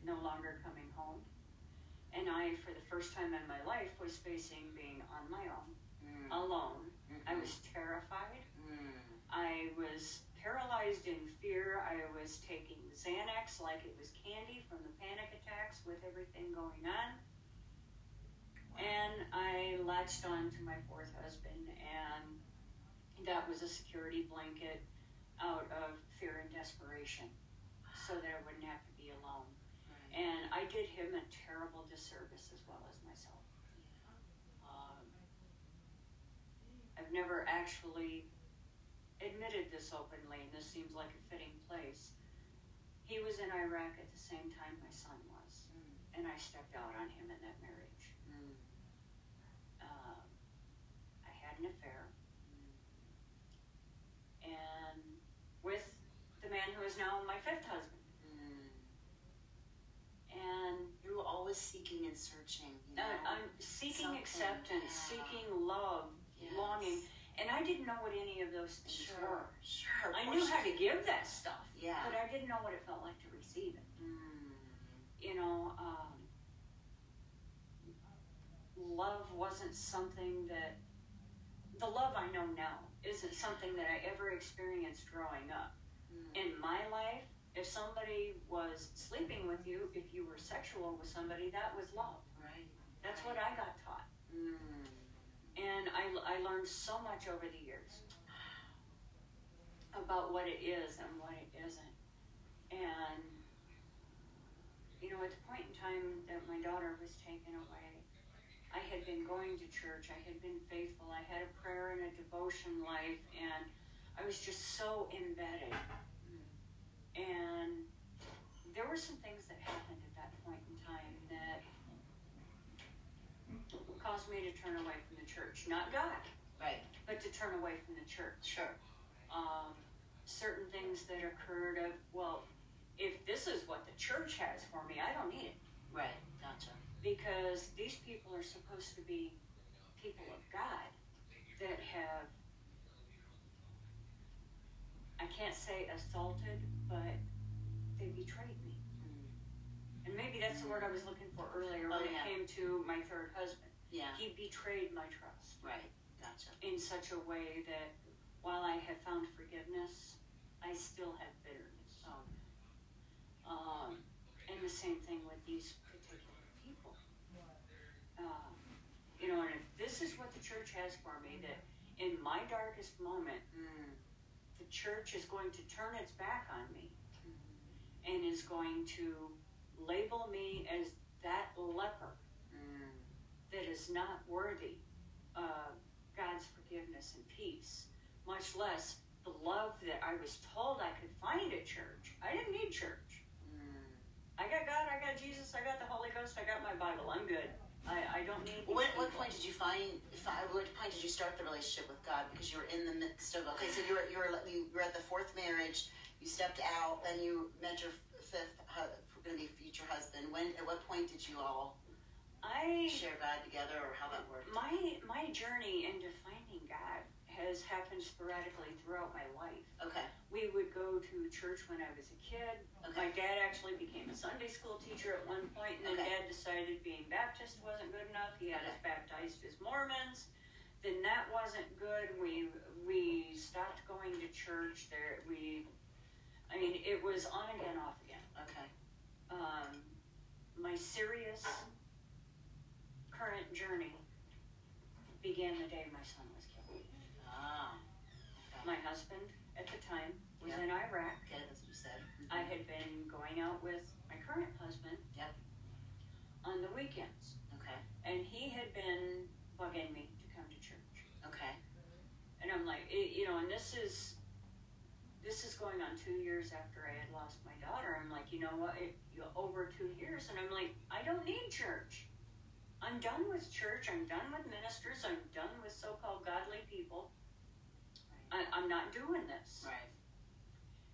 no longer coming home. And I, for the first time in my life, was facing being on my own, Mm. alone. I Mhm. was terrified. Mm. I was paralyzed in fear. I was taking Xanax like it was candy from the panic attacks with everything going on. And I latched on to my fourth husband, and that was a security blanket out of fear and desperation so that I wouldn't have to be alone. Right. And I did him a terrible disservice as well as myself. Um, I've never actually admitted this openly, and this seems like a fitting place. He was in Iraq at the same time my son was, Mm. and I stepped out on him in that marriage. Mm. Um, I had an affair, and with the man who is now my fifth husband. Mm. And You were always seeking and searching. You know? I, I'm seeking Something, acceptance, yeah. seeking love, Yes. longing, and I didn't know what any of those things Sure. were. Sure. I knew how to give that stuff, Yeah. but I didn't know what it felt like to receive it. Mm. You know, um, love wasn't something that the love I know now isn't something that I ever experienced growing up. Mm. In my life, if somebody was sleeping with you, if you were sexual with somebody, that was love. Right. That's what I got taught. Mm. And I, I learned so much over the years about what it is and what it isn't. And, you know, at the point in time that my daughter was taken away, I had been going to church, I had been faithful, I had a prayer and a devotion life, and I was just so embedded. And there were some things that happened at that point in time that caused me to turn away from the church. Not God, Right. but to turn away from the church. Sure. Um, certain things that occurred of, well, if this is what the church has for me, I don't need it. Right. Gotcha. Because these people are supposed to be people of God that have, I can't say assaulted, but they betrayed me. Mm. And maybe that's the word I was looking for earlier Oh, when yeah. it came to my third husband. Yeah. He betrayed my trust. Right. Gotcha. in such a way that while I have found forgiveness, I still have bitterness. Oh. Um, and the same thing with these people. Um, you know, and if this is what the church has for me, that in my darkest moment, Mm. the church is going to turn its back on me and is going to label me as that leper Mm. that is not worthy of God's forgiveness and peace, much less the love that I was told I could find at church. I didn't need church. Mm. I got God, I got Jesus, I got the Holy Ghost, I got my Bible. I'm good. I, I don't need. What, what point did you find? fi- What point did you start the relationship with God? Because you were in the midst of. Okay, so you were you were you were at the fourth marriage. You stepped out, then you met your fifth, going to be future husband. When? At what point did you all I share God together, or how that worked? my my journey into finding God has happened sporadically throughout my life. Okay. We would go to church when I was a kid. Okay. My dad actually became a Sunday school teacher at one point, and then Okay. dad decided being Baptist wasn't good enough. He had us baptized as Mormons. Then that wasn't good. We we stopped going to church. There we, I mean, it was on again, off again. Okay. Um, my serious current journey began the day my son was killed. Ah. My husband at the time was Yeah. in Iraq. Okay, that's what you said. I had been going out with my current husband Yep. on the weekends, Okay. and he had been bugging me to come to church. Okay. And I'm like, it, you know, and this is this is going on two years after I had lost my daughter. I'm like, you know what? It, you know, over two years, and I'm like, I don't need church. I'm done with church. I'm done with ministers. I'm done with so-called godly people. I, I'm not doing this. Right.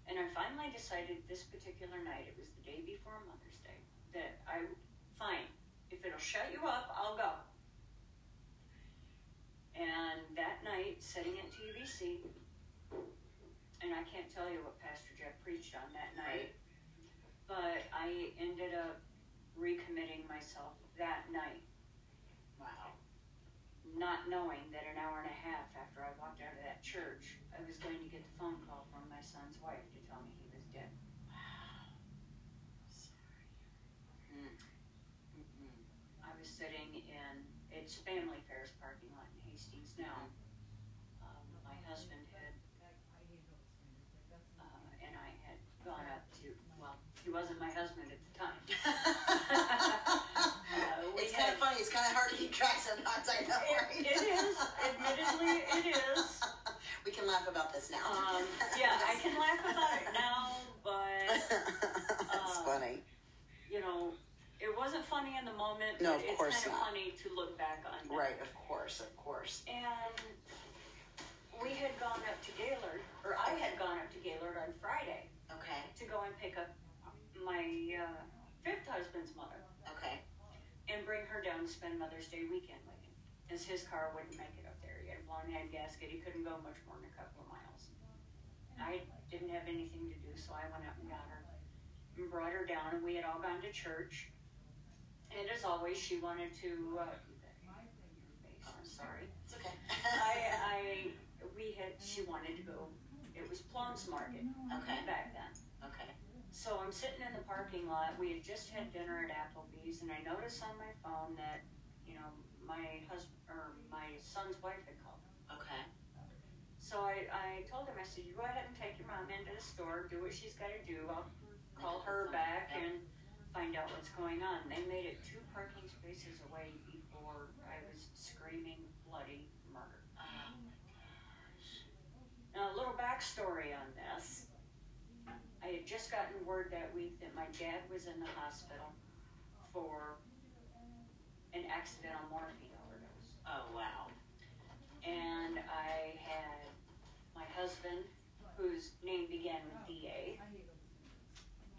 And I finally decided this particular night, it was the day before Mother's Day, that I, fine, if it'll shut you up, I'll go. And that night, sitting at TBC, and I can't tell you what Pastor Jeff preached on that night, but I ended up recommitting myself that night, Wow. Not knowing that an hour and a half after I walked out of that church, I was going to get the phone call from my son's wife to tell me he was dead. Wow. Sorry. Mm. I was sitting in it's Family Fare's parking lot in Hastings now. Um, my husband had uh, and I had gone up to well, he wasn't my husband at the time. Uh, we it's kind had- of funny. It's kind of hard to keep track sometimes. I know, It- it is. Admittedly, it is. We can laugh about this now. Um, yeah, I can laugh about it now, but That's uh, funny. you know, it wasn't funny in the moment. No, but of it's course kind of not. funny to look back on. now. Right, of course, of course. And we had gone up to Gaylord, or I had gone up to Gaylord on Friday Okay, to go and pick up my uh, fifth husband's mother. And bring her down to spend Mother's Day weekend with him, as his car wouldn't make it up there. He had a blown head gasket. He couldn't go much more than a couple of miles. I didn't have anything to do, so I went up and got her and brought her down, and we had all gone to church. And as always, she wanted to. Uh, face. I'm sorry. It's okay. I, I, we had, she wanted to go, it was Plums Market okay, back then. So I'm sitting in the parking lot, we had just had dinner at Applebee's, and I noticed on my phone that, you know, my husband, or my son's wife had called. Okay. So I, I told him, I said, you go ahead and take your mom into the store, do what she's gotta do, I'll call her back and find out what's going on. They made it two parking spaces away before I was screaming bloody murder. Oh, my gosh. Now, a little backstory on this. I had just gotten word that week that my dad was in the hospital for an accidental morphine overdose. oh wow. And I had my husband, whose name began with DA,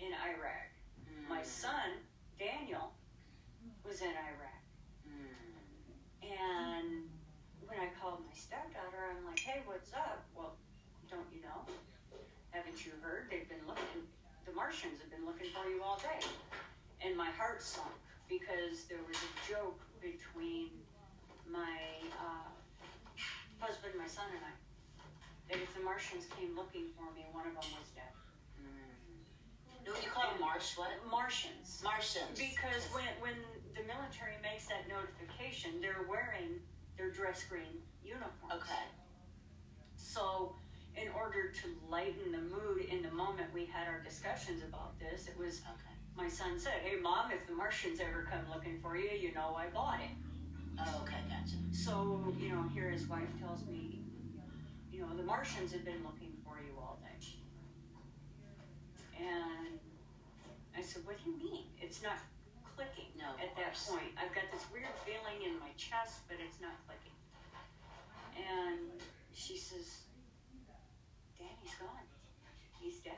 in Iraq. Mm. My son, Daniel, was in Iraq. Mm. And when I called my stepdaughter, I'm like, hey, what's up? Well, don't you know? Haven't you heard? They've been looking, the Martians have been looking for you all day. And my heart sunk because there was a joke between my uh, husband, my son, and I that if the Martians came looking for me, one of them was dead. No, you call them Marsh what? Martians. Martians. Because when when the military makes that notification, they're wearing their dress green uniforms. Okay. So, in order to lighten the mood in the moment we had our discussions about this, it was Okay. my son said, "Hey, mom, if the Martians ever come looking for you, you know I bought it." Oh, okay, gotcha. So, you know, here his wife tells me, you know, the Martians have been looking for you all day. And I said, what do you mean? It's not clicking No, at that point. I've got this weird feeling in my chest, but it's not clicking. And she says, Gone. He's dead.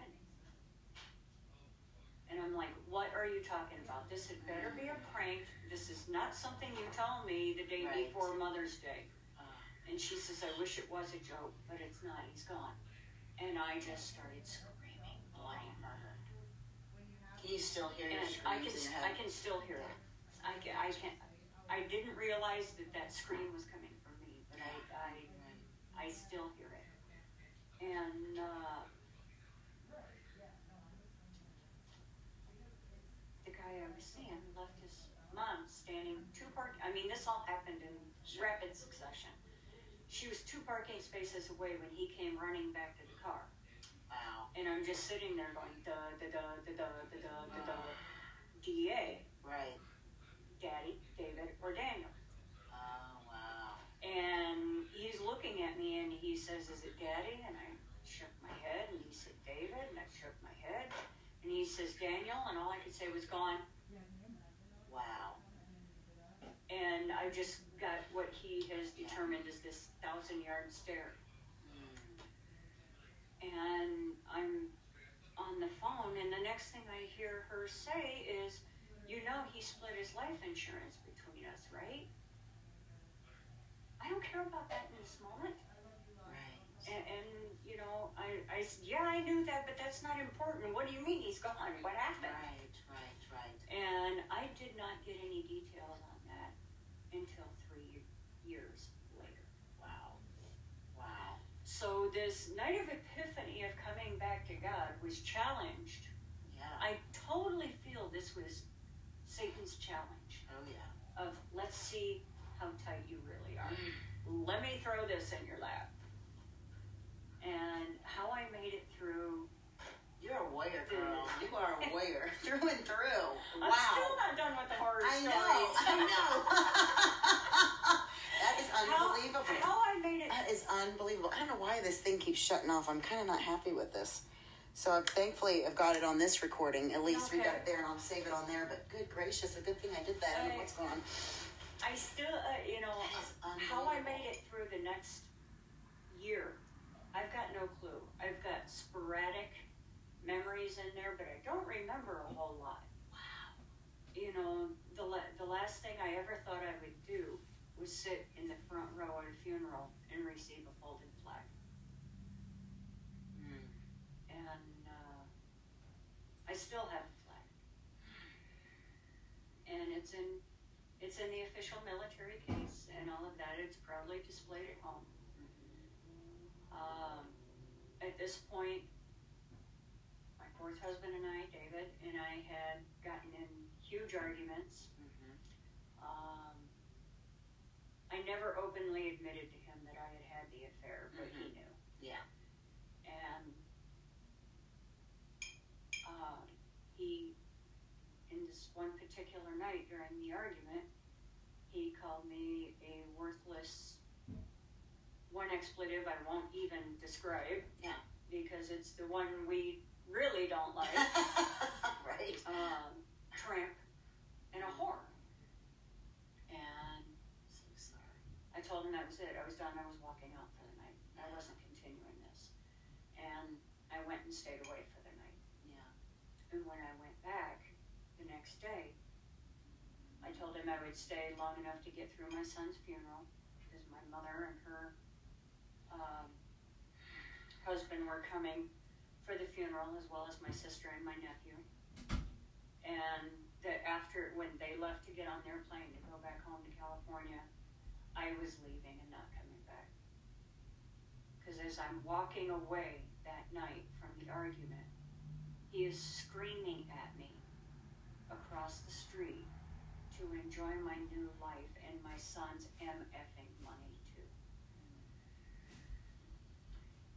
And I'm like, what are you talking about? This had better be a prank. This is not something you tell me the day Right. before Mother's Day. Uh, And she says, I wish it was a joke, but it's not. He's gone. And I just started screaming bloody murder. can you still hear your And I can, I can still hear it. I can, I can, I didn't realize that that scream was coming from me, but I, I, I still hear it. And, uh, the guy I was seeing left his mom standing two park, I mean, this all happened in rapid succession. She was two parking spaces away when he came running back to the car. Wow. And I'm just sitting there going, da, da, da, da, da, da, da, da, da. DA, Right. Daddy, David, or Daniel. And he's looking at me and he says, Is it Daddy? And I shook my head. And he said, David. And I shook my head. And he says, Daniel. And all I could say was, Gone. Wow. And I just got what he has determined is this thousand yard stare. And I'm on the phone, and the next thing I hear her say is, You know, he split his life insurance between us, right? I don't care about that in this moment. Right. And, and you know, I, I s- yeah, I knew that, but that's not important. What do you mean he's gone? What happened? Right, right, right. And I did not get any details on that until three years later. Wow. Wow. So this night of epiphany of coming back to God was challenged. Yeah. I totally feel this was Satan's challenge oh, yeah. of let's see how tight you really are. Mm. Let me throw this in your lap. And how I made it through You're a warrior, girl. You are a warrior through and through. Wow. I'm still not done with the horror I know. I know. that is unbelievable. How I made it. That is unbelievable. I don't know why this thing keeps shutting off. I'm kind of not happy with this. So I've thankfully I've got it on this recording. At least we got it there, and I'll save it on there. But good gracious, a good thing I did that. I don't know what's going on? I still, uh, you know, how I made it through the next year. I've got no clue. I've got sporadic memories in there, but I don't remember a whole lot. Wow. You know, the la- the last thing I ever thought I would do was sit in the front row at a funeral and receive a folded flag. Mm. and uh, I still have a flag, and it's in it's in the official military case and all of that. It's proudly displayed at home. Um, at this point, my fourth husband and I, David, and I had gotten in huge arguments. Mhm. Um, I never openly admitted to him that I had had the affair, but he knew. Yeah. And um, he, in this one particular night during the argument, he called me a worthless, one expletive I won't even describe. Yeah. Because it's the one we really don't like. right. um, tramp and a whore. And So sorry. I told him that was it. I was done. I was walking out for the night. I wasn't continuing this. And I went and stayed away for the night. Yeah. And when I went back the next day, I told him I would stay long enough to get through my son's funeral because my mother and her um, husband were coming for the funeral as well as my sister and my nephew. And that after, when they left to get on their plane to go back home to California, I was leaving and not coming back. Because as I'm walking away that night from the argument, he He is screaming at me across the street to enjoy my new life and my son's MFing money too.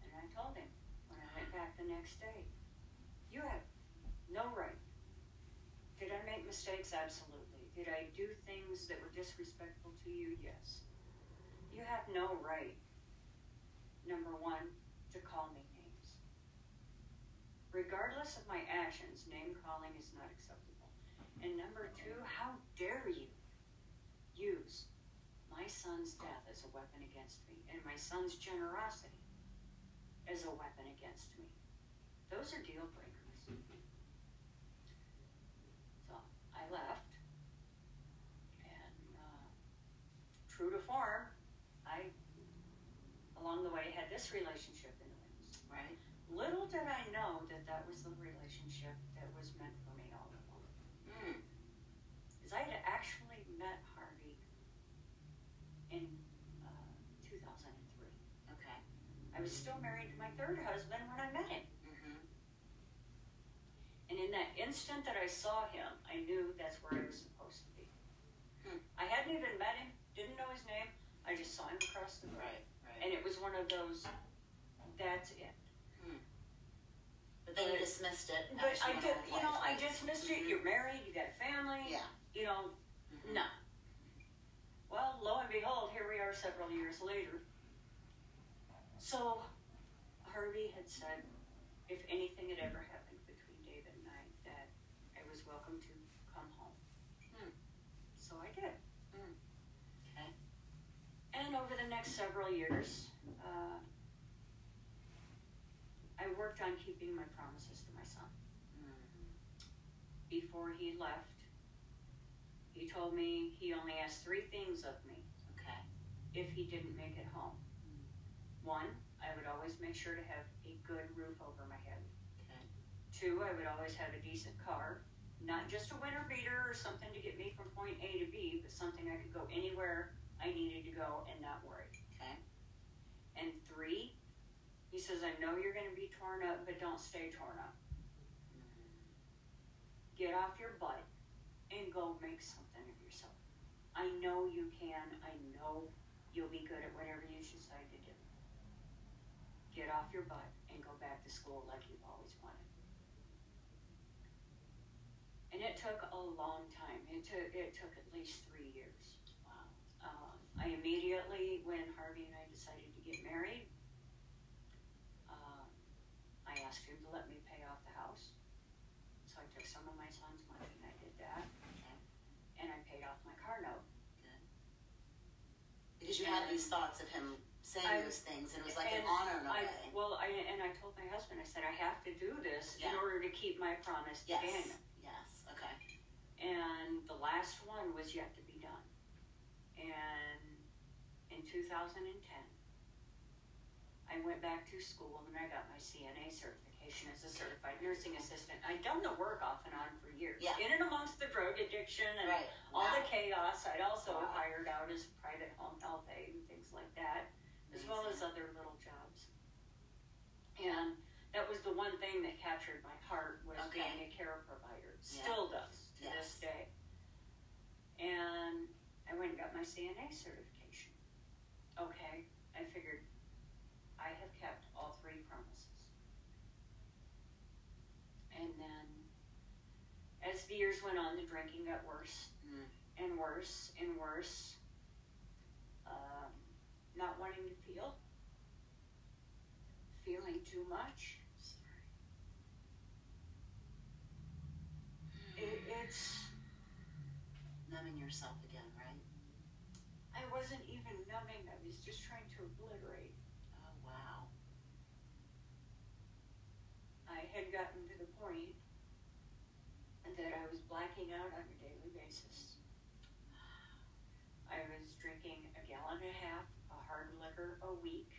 And I told him when I went back the next day, you have no right. Did I make mistakes? Absolutely. Did I do things that were disrespectful to you? Yes. You have no right, number one, to call me names. Regardless of my actions, name calling is not acceptable. And number two, how dare you use my son's death as a weapon against me and my son's generosity as a weapon against me? Those are deal breakers. So I left, and uh, true to form, I, along the way, had this relationship in the wings. Right. Little did I know that that was the relationship that was meant for me all along. Mm. Because I had actually met Harvey in uh, 2003. Okay. I was still married to my third husband when I met him. Mm-hmm. And in that instant that I saw him, I knew that's where I was supposed to be. Hmm. I hadn't even met him, didn't know his name. I just saw him across the road. Right. Right. And it was one of those, that's it. but then you dismissed it. But I, did, you know, I dismissed it. You're married, you got a family, Yeah. you know, Mhm. no. Well, lo and behold, here we are several years later. So, Harvey had said if anything had ever happened between David and I, that I was welcome to come home. Hmm. So I did. Okay. And over the next several years, uh, I worked on keeping my promises to my son. Mm. Before he left, he told me he only asked three things of me Okay. if he didn't make it home. One, I would always make sure to have a good roof over my head. Okay. Two, I would always have a decent car, not just a winter beater or something to get me from point A to B, but something I could go anywhere I needed to go and not worry. Okay. And three, he says, I know you're going to be torn up, but don't stay torn up. Mm-hmm. Get off your butt and go make something of yourself. I know you can. I know you'll be good at whatever you decide to do. Get off your butt and go back to school like you've always wanted. And it took a long time. It took it took at least three years. Wow. Um, I immediately, when Harvey and I decided to get married, um, I asked him to let me pay off the house. So I took some of my son's money and I did that. And I paid off my car note. Because you had these thoughts of him saying I- those things, and it was like an honor in a I, way. well, I, and I told my husband, I said, I have to do this in order to keep my promise to Yes. Daniel. Yes. Okay. And the last one was yet to be done. And in 2010, I went back to school and I got my CNA certification as a certified nursing assistant. I'd done the work off and on for years. Yeah. In and amongst the drug addiction and Right. all Wow. the chaos, I'd also Wow. hired out as private home health aide and things like that, as well as other little jobs. And that was the one thing that captured my heart was Okay. being a care provider. Yeah. Still does to Yes. this day. And I went and got my CNA certification. Okay, I figured I have kept all three promises. And then, as the years went on, the drinking got worse Mm. and worse and worse. Not wanting to feel, feeling too much. It, it's Numbing yourself again, right? I wasn't even numbing. I was just trying to obliterate. Oh wow. I had gotten to the point that I was blacking out on a daily basis. I was drinking a gallon and a half a week,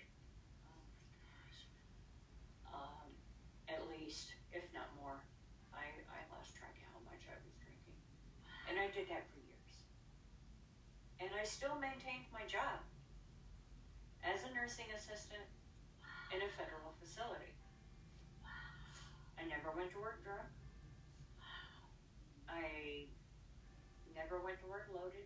Oh um, at least, if not more. I, I lost track of how much I was drinking. And I did that for years. And I still maintained my job as a nursing assistant in a federal facility. I never went to work drunk. I never went to work loaded.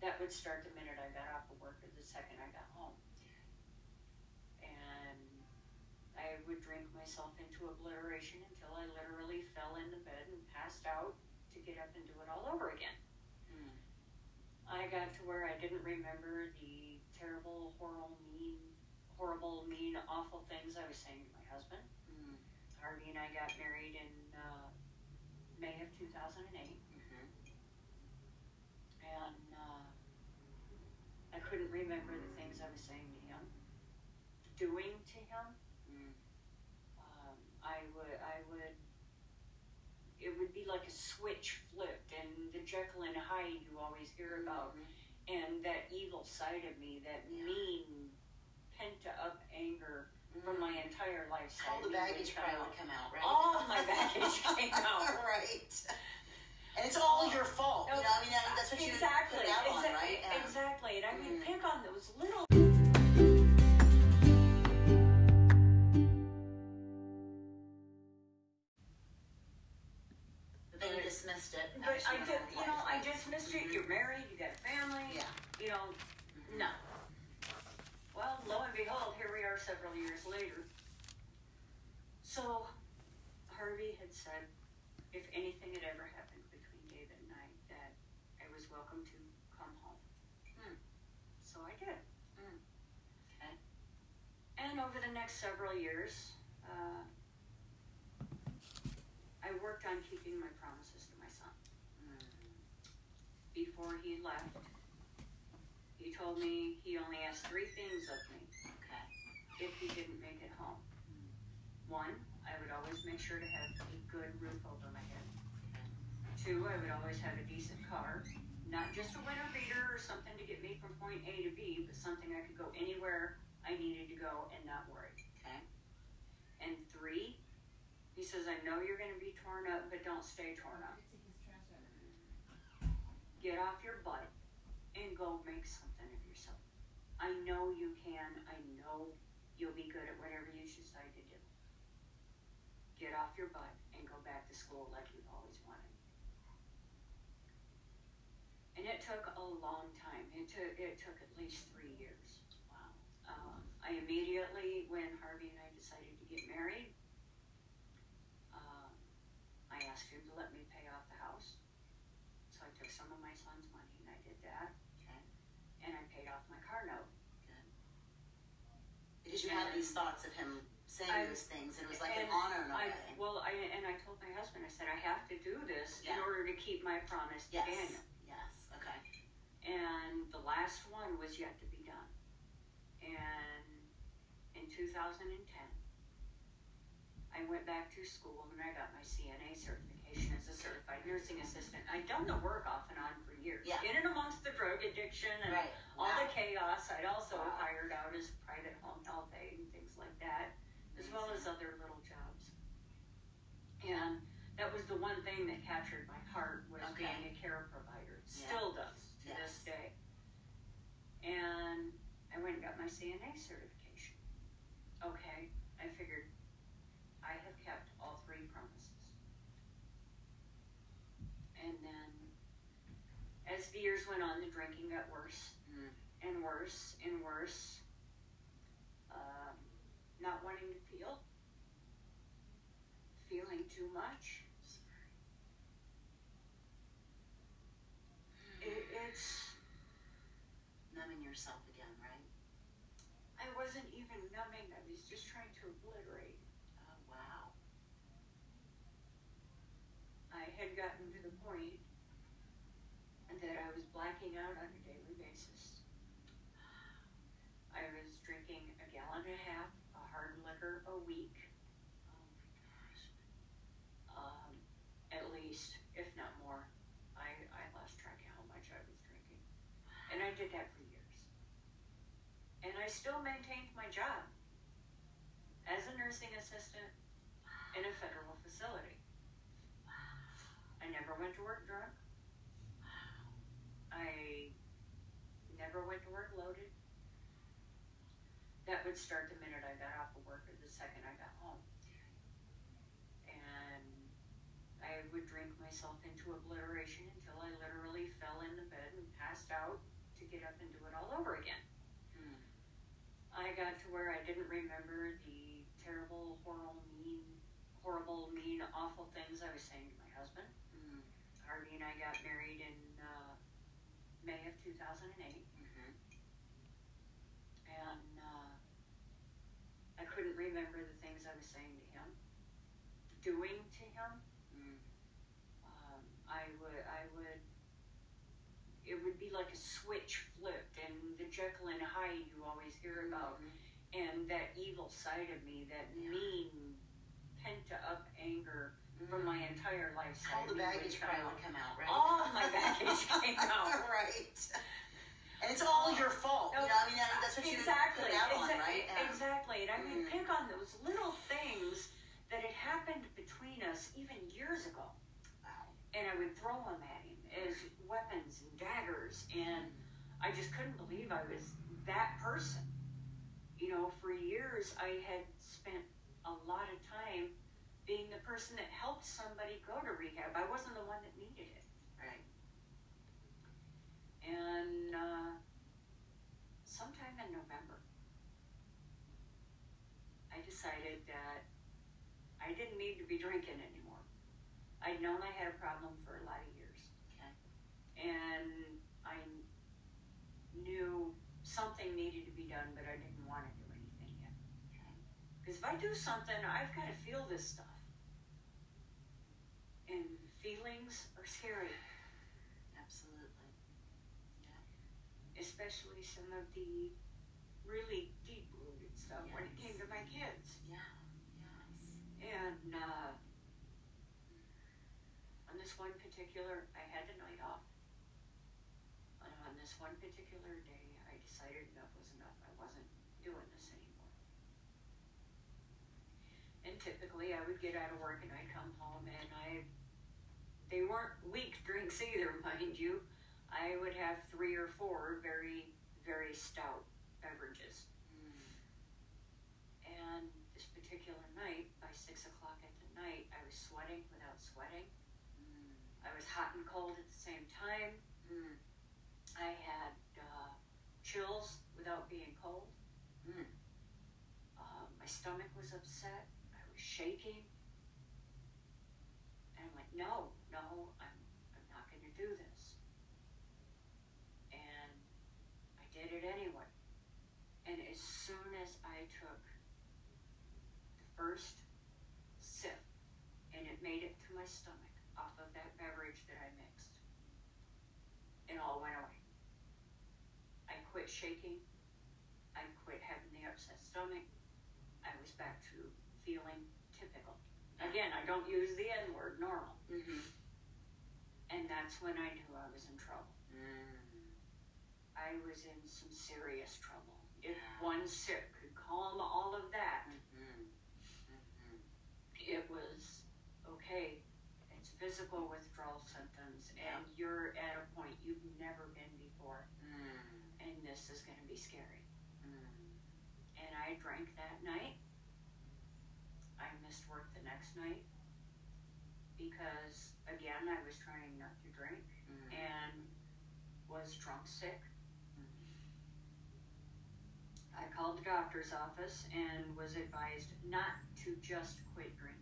That would start the minute I got off of work or the second I got home. And I would drink myself into obliteration until I literally fell into bed and passed out to get up and do it all over again. Mm. I got to where I didn't remember the terrible, horrible, mean, horrible, mean, awful things I was saying to my husband. Mm. Harvey and I got married in uh, May of 2008, Mhm. and I couldn't remember the things I was saying to him, doing to him. Mm. Um, I would, I would, it would be like a switch flipped, and the Jekyll and Hyde you always hear about, Mhm. and that evil side of me, that Yeah. mean, pent up anger from my entire life. All the of me would baggage probably would come out, right? All my baggage came out. right. And it's all your fault. You know, I mean, that's what you exactly, put out on, exactly, right? Yeah. exactly. And I would Mm. pick on those little. But then you dismissed it. But I you did, you know, I dismissed it. You're married, you got a family. Yeah. You know, no. Well, lo and behold, here we are several years later. So, Harvey had said, if anything had ever happened between David and I, that I was welcome to come home. Hmm. So I did. Hmm. Okay. And over the next several years, uh, I worked on keeping my promises to my son. Before he left, he told me he only asked three things of me Okay. if he didn't make it home. One, I would always make sure to have a good roof over my head. Two, I would always have a decent car, not just a winter beater or something to get me from point A to B, but something I could go anywhere I needed to go and not worry. Okay. And three, he says, I know you're going to be torn up, but don't stay torn up. Get off your butt and go make something of yourself. I know you can. I know you'll be good at whatever you decide to do. Get off your butt and go back to school like you've always wanted. And it took a long time. It took it took at least three years. I immediately, when Harvey and I decided to get married, um, I asked him to let me pay off the house. So I took some of my son's money and I did that. Okay. And I paid off my car note. Because you had these thoughts of him saying I- those things, and it was like an honor in a I, way. well, I and I told my husband, I said I have to do this in order to keep my promise to Yes. Daniel. Yes. Okay. And the last one was yet to be done. And 2010, I went back to school and I got my CNA certification as a certified nursing assistant. I'd done the work off and on for years. Yeah. In and amongst the drug addiction and Right. all Wow. the chaos, I'd also Wow. hired out as private home health aide and things like that, as well as other little jobs. And that was the one thing that captured my heart was Okay. being a care provider. It Yeah. Still does to Yes. this day. And I went and got my CNA certification. Okay, I figured I have kept all three promises. And then, as the years went on, the drinking got worse Mm. and worse and worse. Um, not wanting to feel, feeling too much. It, it's Numbing yourself again, right? I wasn't even numbing. I was just trying to obliterate. Oh wow. I had gotten to the point that I was blacking out on a daily basis. I was drinking a gallon and a half of hard liquor a week, Oh my gosh. um, at least, if not more. I, I lost track of how much I was drinking. And I did that for years. And I still maintained my job as a nursing assistant in a federal facility. I never went to work drunk. I never went to work loaded. That would start the minute I got off of work or the second I got home. And I would drink myself into obliteration until I literally fell in the bed and passed out to get up and do it all over again. Hmm. I got to where I didn't remember the terrible, horrible, mean, horrible, mean, awful things I was saying to my husband. Hmm. Harvey and I got married in May of 2008, Mhm. and uh, I couldn't remember the things I was saying to him, doing to him. Mm. Um, I would, I would, it would be like a switch flipped, and the Jekyll and Hyde you always hear about, Mhm. and that evil side of me, that Yeah. mean, pent up anger from my entire life. All the of baggage probably out. come out, right? All my baggage came out. right. And it's all your fault. You know, I mean, that's what you exactly, put out on, exactly, right? Yeah. exactly. And I would Mm. pick on those little things that had happened between us even years ago, Wow. and I would throw them at him as weapons and daggers, and I just couldn't believe I was that person. You know, for years I had spent a lot of time being the person that helped somebody go to rehab. I wasn't the one that needed it. Right. And uh, sometime in November, I decided that I didn't need to be drinking anymore. I'd known I had a problem for a lot of years. Okay. And I knew something needed to be done, but I didn't want to do anything yet. Okay. Because if I do something, I've got to feel this stuff. And feelings are scary. Absolutely. especially some of the really deep rooted stuff when it came to my kids. Yeah. Yes. And uh, on this one particular, I had the night off. And on this one particular day, I decided enough was enough. I wasn't doing this anymore. And typically, I would get out of work and I'd come home and I, they weren't weak drinks either, mind you. I would have three or four very, very stout beverages. Mm. And this particular night, by six o'clock at the night, I was sweating without sweating. Mm. I was hot and cold at the same time. Mm. I had uh, chills without being cold. Uh, my stomach was upset. I was shaking. And I'm like, no, no, I'm, I'm not going to do this. And I did it anyway. And as soon as I took the first sip and it made it to my stomach off of that beverage that I mixed, it all went away. I quit shaking. I quit having the upset stomach. I was back to feeling typical. Again, I don't use the N word, normal. Mm-hmm. And that's when I knew I was in trouble. Mm. I was in some serious trouble. If one sip could calm all of that, Mm-hmm. Mm-hmm. it was okay. It's physical withdrawal symptoms, and you're at a point you've never been before, Mm. and this is going to be scary. Mm. And I drank that night. I missed work the next night because, again, I was trying not to drink Mm. and was drunk sick. I called the doctor's office and was advised not to just quit drinking.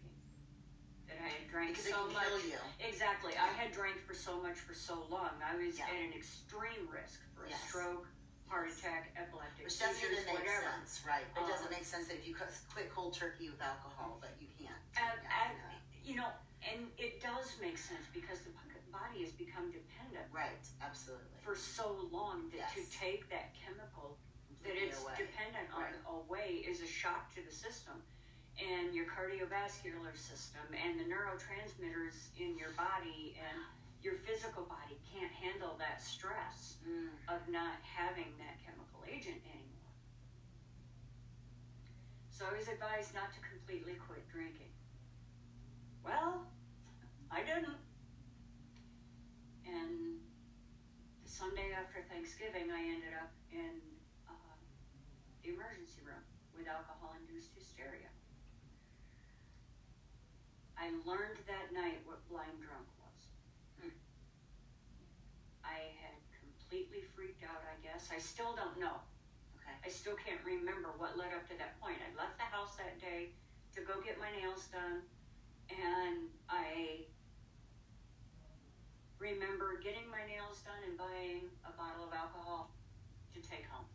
That I had drank so much. you. Exactly. I had drank for so much for so long. I was Yeah. at an extreme risk for Yes. a stroke, heart attack, epileptic Which doesn't seizures, make whatever. sense, right? It doesn't Um, make sense that if you quit cold turkey with alcohol, but you can't. And, Yeah, and you know, and it does make sense because the body has become dependent Right, absolutely. for so long that to take that chemical that it's away. dependent on Right. away is a shock to the system and your cardiovascular system and the neurotransmitters in your body and your physical body can't handle that stress Mm. of not having that chemical agent anymore. So I was advised not to completely quit drinking. Well, I didn't. And the Sunday after Thanksgiving, I ended up in uh, the emergency room with alcohol induced hysteria. I learned that night what blind drunk was. Hmm. I had completely freaked out, I guess. I still don't know. Okay. I still can't remember what led up to that point. I left the house that day to go get my nails done, and I remember getting my nails done and buying a bottle of alcohol to take home.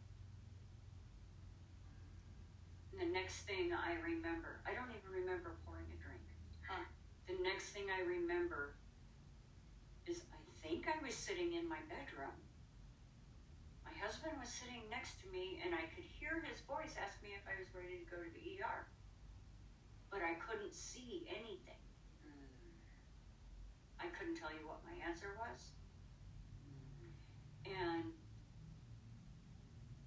And the next thing I remember, I don't even remember pouring a drink. Huh. The next thing I remember is I think I was sitting in my bedroom. My husband was sitting next to me, and I could hear his voice ask me if I was ready to go to the ER. But I couldn't see anything. I couldn't tell you what my answer was. And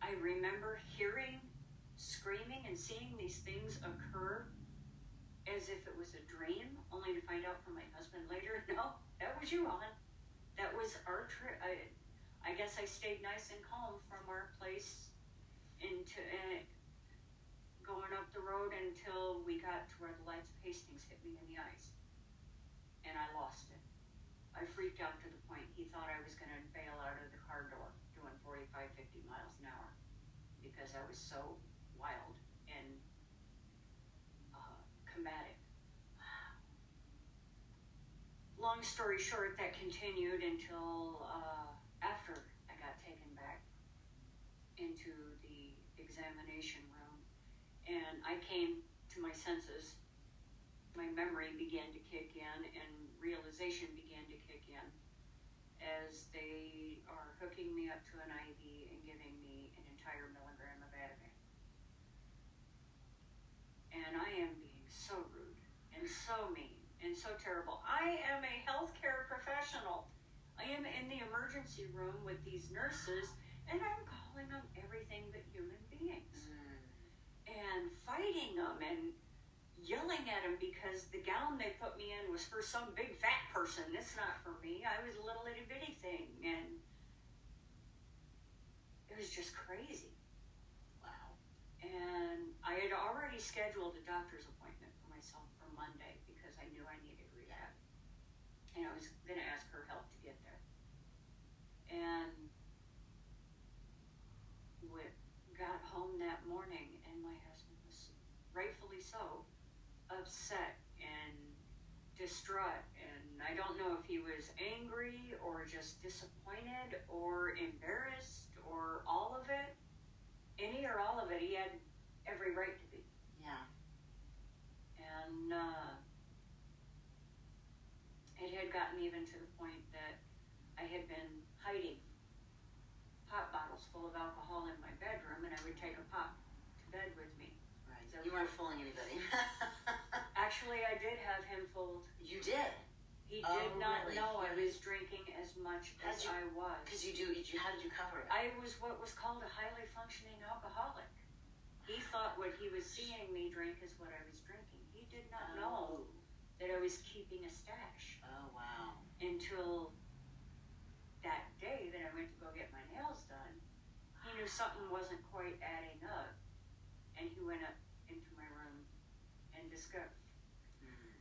I remember hearing, screaming, and seeing these things occur as if it was a dream, only to find out from my husband later, no, that was you, Ron. That was our trip. I, I guess I stayed nice and calm from our place into uh, going up the road until we got to where the lights of Hastings hit me in the eyes. And I lost it. I freaked out to the point he thought I was going to bail out of the car door doing 45, 50 miles an hour because I was so wild and uh, combative. Long story short, that continued until uh, after I got taken back into the examination room and I came to my senses. My memory began to kick in and realization began as they are hooking me up to an IV and giving me an entire milligram of Ativan. And I am being so rude and so mean and so terrible. I am a healthcare professional. I am in the emergency room with these nurses and I'm calling them everything but human beings Mm. and fighting them and yelling at him because the gown they put me in was for some big fat person. It's not for me. I was a little itty bitty thing, and it was just crazy. Wow. And I had already scheduled a doctor's appointment for myself for Monday because I knew I needed rehab, and I was going to ask her help to get there. And we got home that morning, and my husband was rightfully so upset and distraught. And I don't know if he was angry or just disappointed or embarrassed or all of it. Any or all of it, he had every right to be. Yeah. And uh, it had gotten even to the point that I had been hiding pop bottles full of alcohol in my bedroom, and I would take a pop to bed with me. Right. So- You weren't fooling anybody. Actually, I did have him fooled. you did. He Oh, did not really? know I was drinking as much as you- I was. Because you do. You, how did you cover it? I was what was called a highly functioning alcoholic. He thought what he was seeing me drink is what I was drinking. He did not know oh. that I was keeping a stash Oh wow. until that day that I went to go get my nails done. He knew something wasn't quite adding up, and he went up into my room and discovered.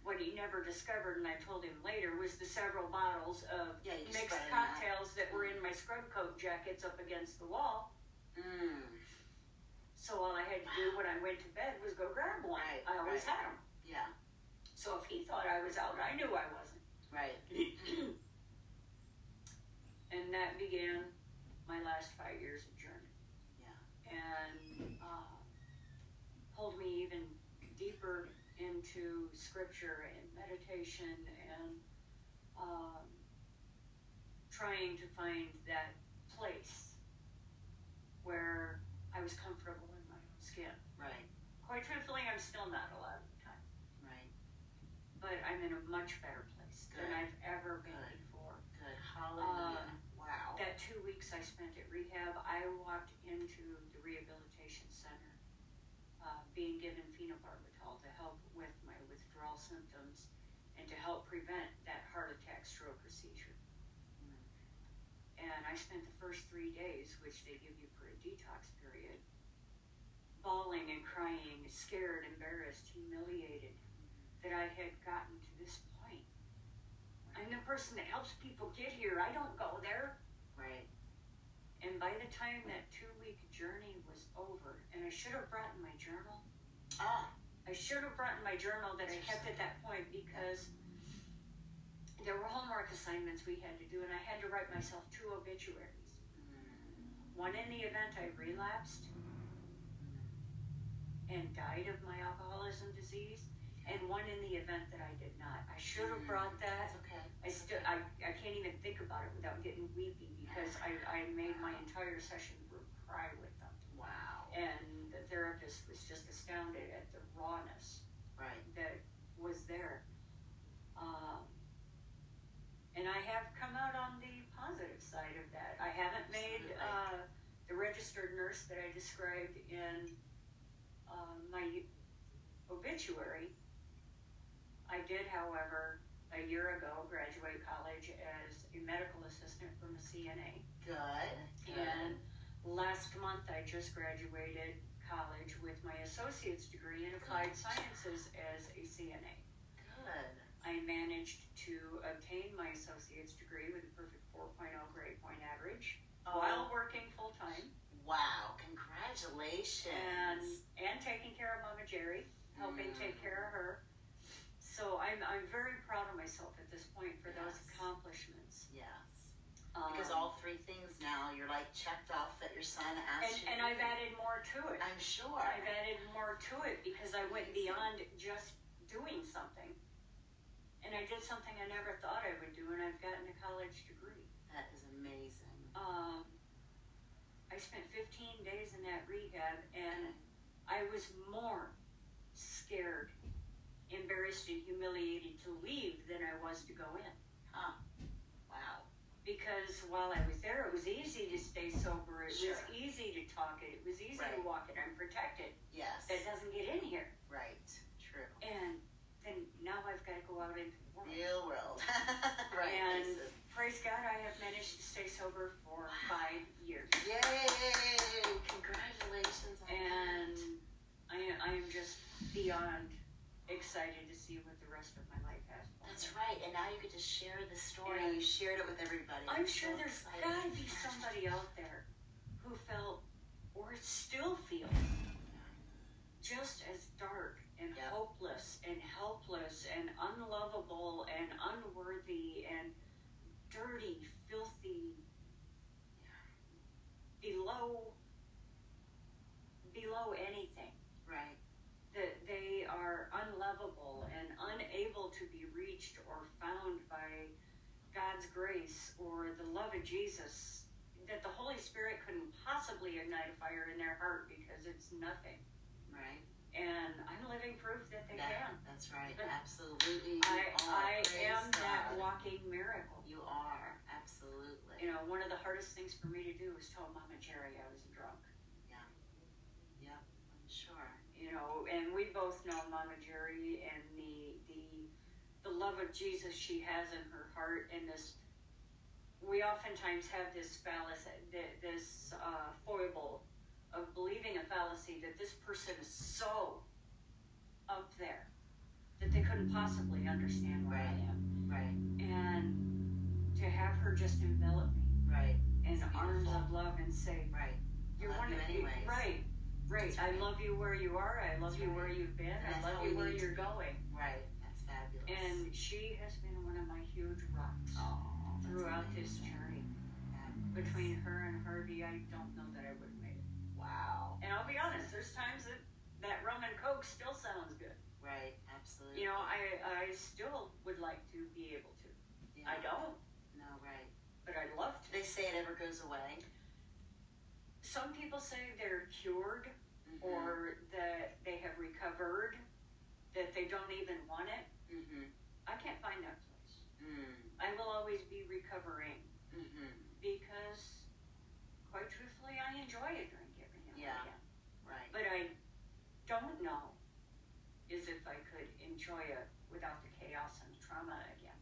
What he never discovered, and I told him later, was the several bottles of Yeah, mixed spread 'em out. cocktails that were in my scrub coat jackets up against the wall. Mm. So all I had to do when I went to bed was go grab one. Right, I always right. had them. Yeah. So if he thought I was out, I knew I wasn't. Right. and that began my last five years of journey. Yeah. And uh, pulled me even deeper into scripture and meditation and um, trying to find that place where I was comfortable in my own skin. Right. Quite truthfully, I'm still not a lot of the time, Right. but I'm in a much better place than I've ever been Good. before. Good. Hallelujah. Um, wow. That two weeks I spent at rehab, I walked into the rehabilitation center uh, being given phenobarbital help with my withdrawal symptoms and to help prevent that heart attack, stroke, or seizure. And I spent the first three days, which they give you for a detox period, bawling and crying, scared, embarrassed, humiliated, that I had gotten to this point. I'm the person that helps people get here. I don't go there. Right. And by the time that two week journey was over, and I should have brought in my journal, Ah. I should have brought in my journal that I kept at that point because there were homework assignments we had to do, and I had to write myself two obituaries. Mm. One in the event I relapsed and died of my alcoholism disease, and one in the event that I did not. I should have brought that. Okay. I still, I, I can't even think about it without getting weepy because I, I made my entire session group cry with. And the therapist was just astounded at the rawness Right. that was there. Um, and I have come out on the positive side of that. I haven't made uh, the registered nurse that I described in uh, my obituary. I did, however, a year ago graduate college as a medical assistant from a CNA. Good. Good. And last month I just graduated college with my associate's degree in applied sciences as a CNA. Good. I managed to obtain my associate's degree with a perfect 4.0 grade point average Oh, while working full time wow. Congratulations. and and taking care of Mama Jerry, helping Mm. take care of her. So I'm I'm very proud of myself at this point for those accomplishments. yes. Um, Because all three things now you're like checked off that your son and, asked you. and I've added more to it. I'm sure. I've added more to it because I went beyond just doing something. And I did something I never thought I would do, and I've gotten a college degree. That is amazing. Um, I spent 15 days in that rehab, and I was more scared, embarrassed, and humiliated to leave than I was to go in. Huh. Because while I was there, it was easy to stay sober. It was easy to talk it. It was easy to walk it. I'm protected. Yes. That doesn't get in here. Right. True. And then now I've got to go out into the world. Real world. right. And Lisa. praise God, I have managed to stay sober for five years. Yay! Congratulations on And that. I I am just beyond excited to see what the rest of my life has. for That's right. And now you get to share the story. And you shared it with everybody. I'm sure so there's exciting. got to be somebody out there who felt or still feels just as dark and Yep. hopeless and helpless and unlovable and unworthy and dirty, filthy, below below anything Right. that they are unlovable and unable to be reached or found by God's grace or the love of Jesus, that the Holy Spirit couldn't possibly ignite a fire in their heart because it's nothing. Right. And I'm living proof that they That- can. That's right. Absolutely. I. I am that walking miracle. You are. Absolutely. You know, one of the hardest things for me to do was tell Mama Jerry I was a drunk. Yep. I'm sure. you know, and we both know Mama Jerry and the love of Jesus she has in her heart, and this. We oftentimes have this fallacy, this uh, foible of believing a fallacy that this person is so up there that they couldn't possibly understand where I am, Right. and to have her just envelop me Right. in arms of love and say, Right. you're Love one you of anyways. right, right. I right. love you where you are. I love That's you right. where you've been. And I love you where you're going. Right. And she has been one of my huge rocks oh, throughout this journey. Between her and Harvey, I don't know that I would have made it. Wow. And I'll be honest, there's times that that rum and coke still sounds good. Right. Absolutely. You know, I I still would like to be able to. Yeah. I don't, No. Right. but I'd love to. They say it ever goes away. Some people say they're cured Mhm. or that they have recovered, that they don't even want it. Mhm. I can't find that place. Mm. I will always be recovering Mhm. because, quite truthfully, I enjoy a drink every now Yeah. and again. Right. But I don't know is if I could enjoy it without the chaos and the trauma again.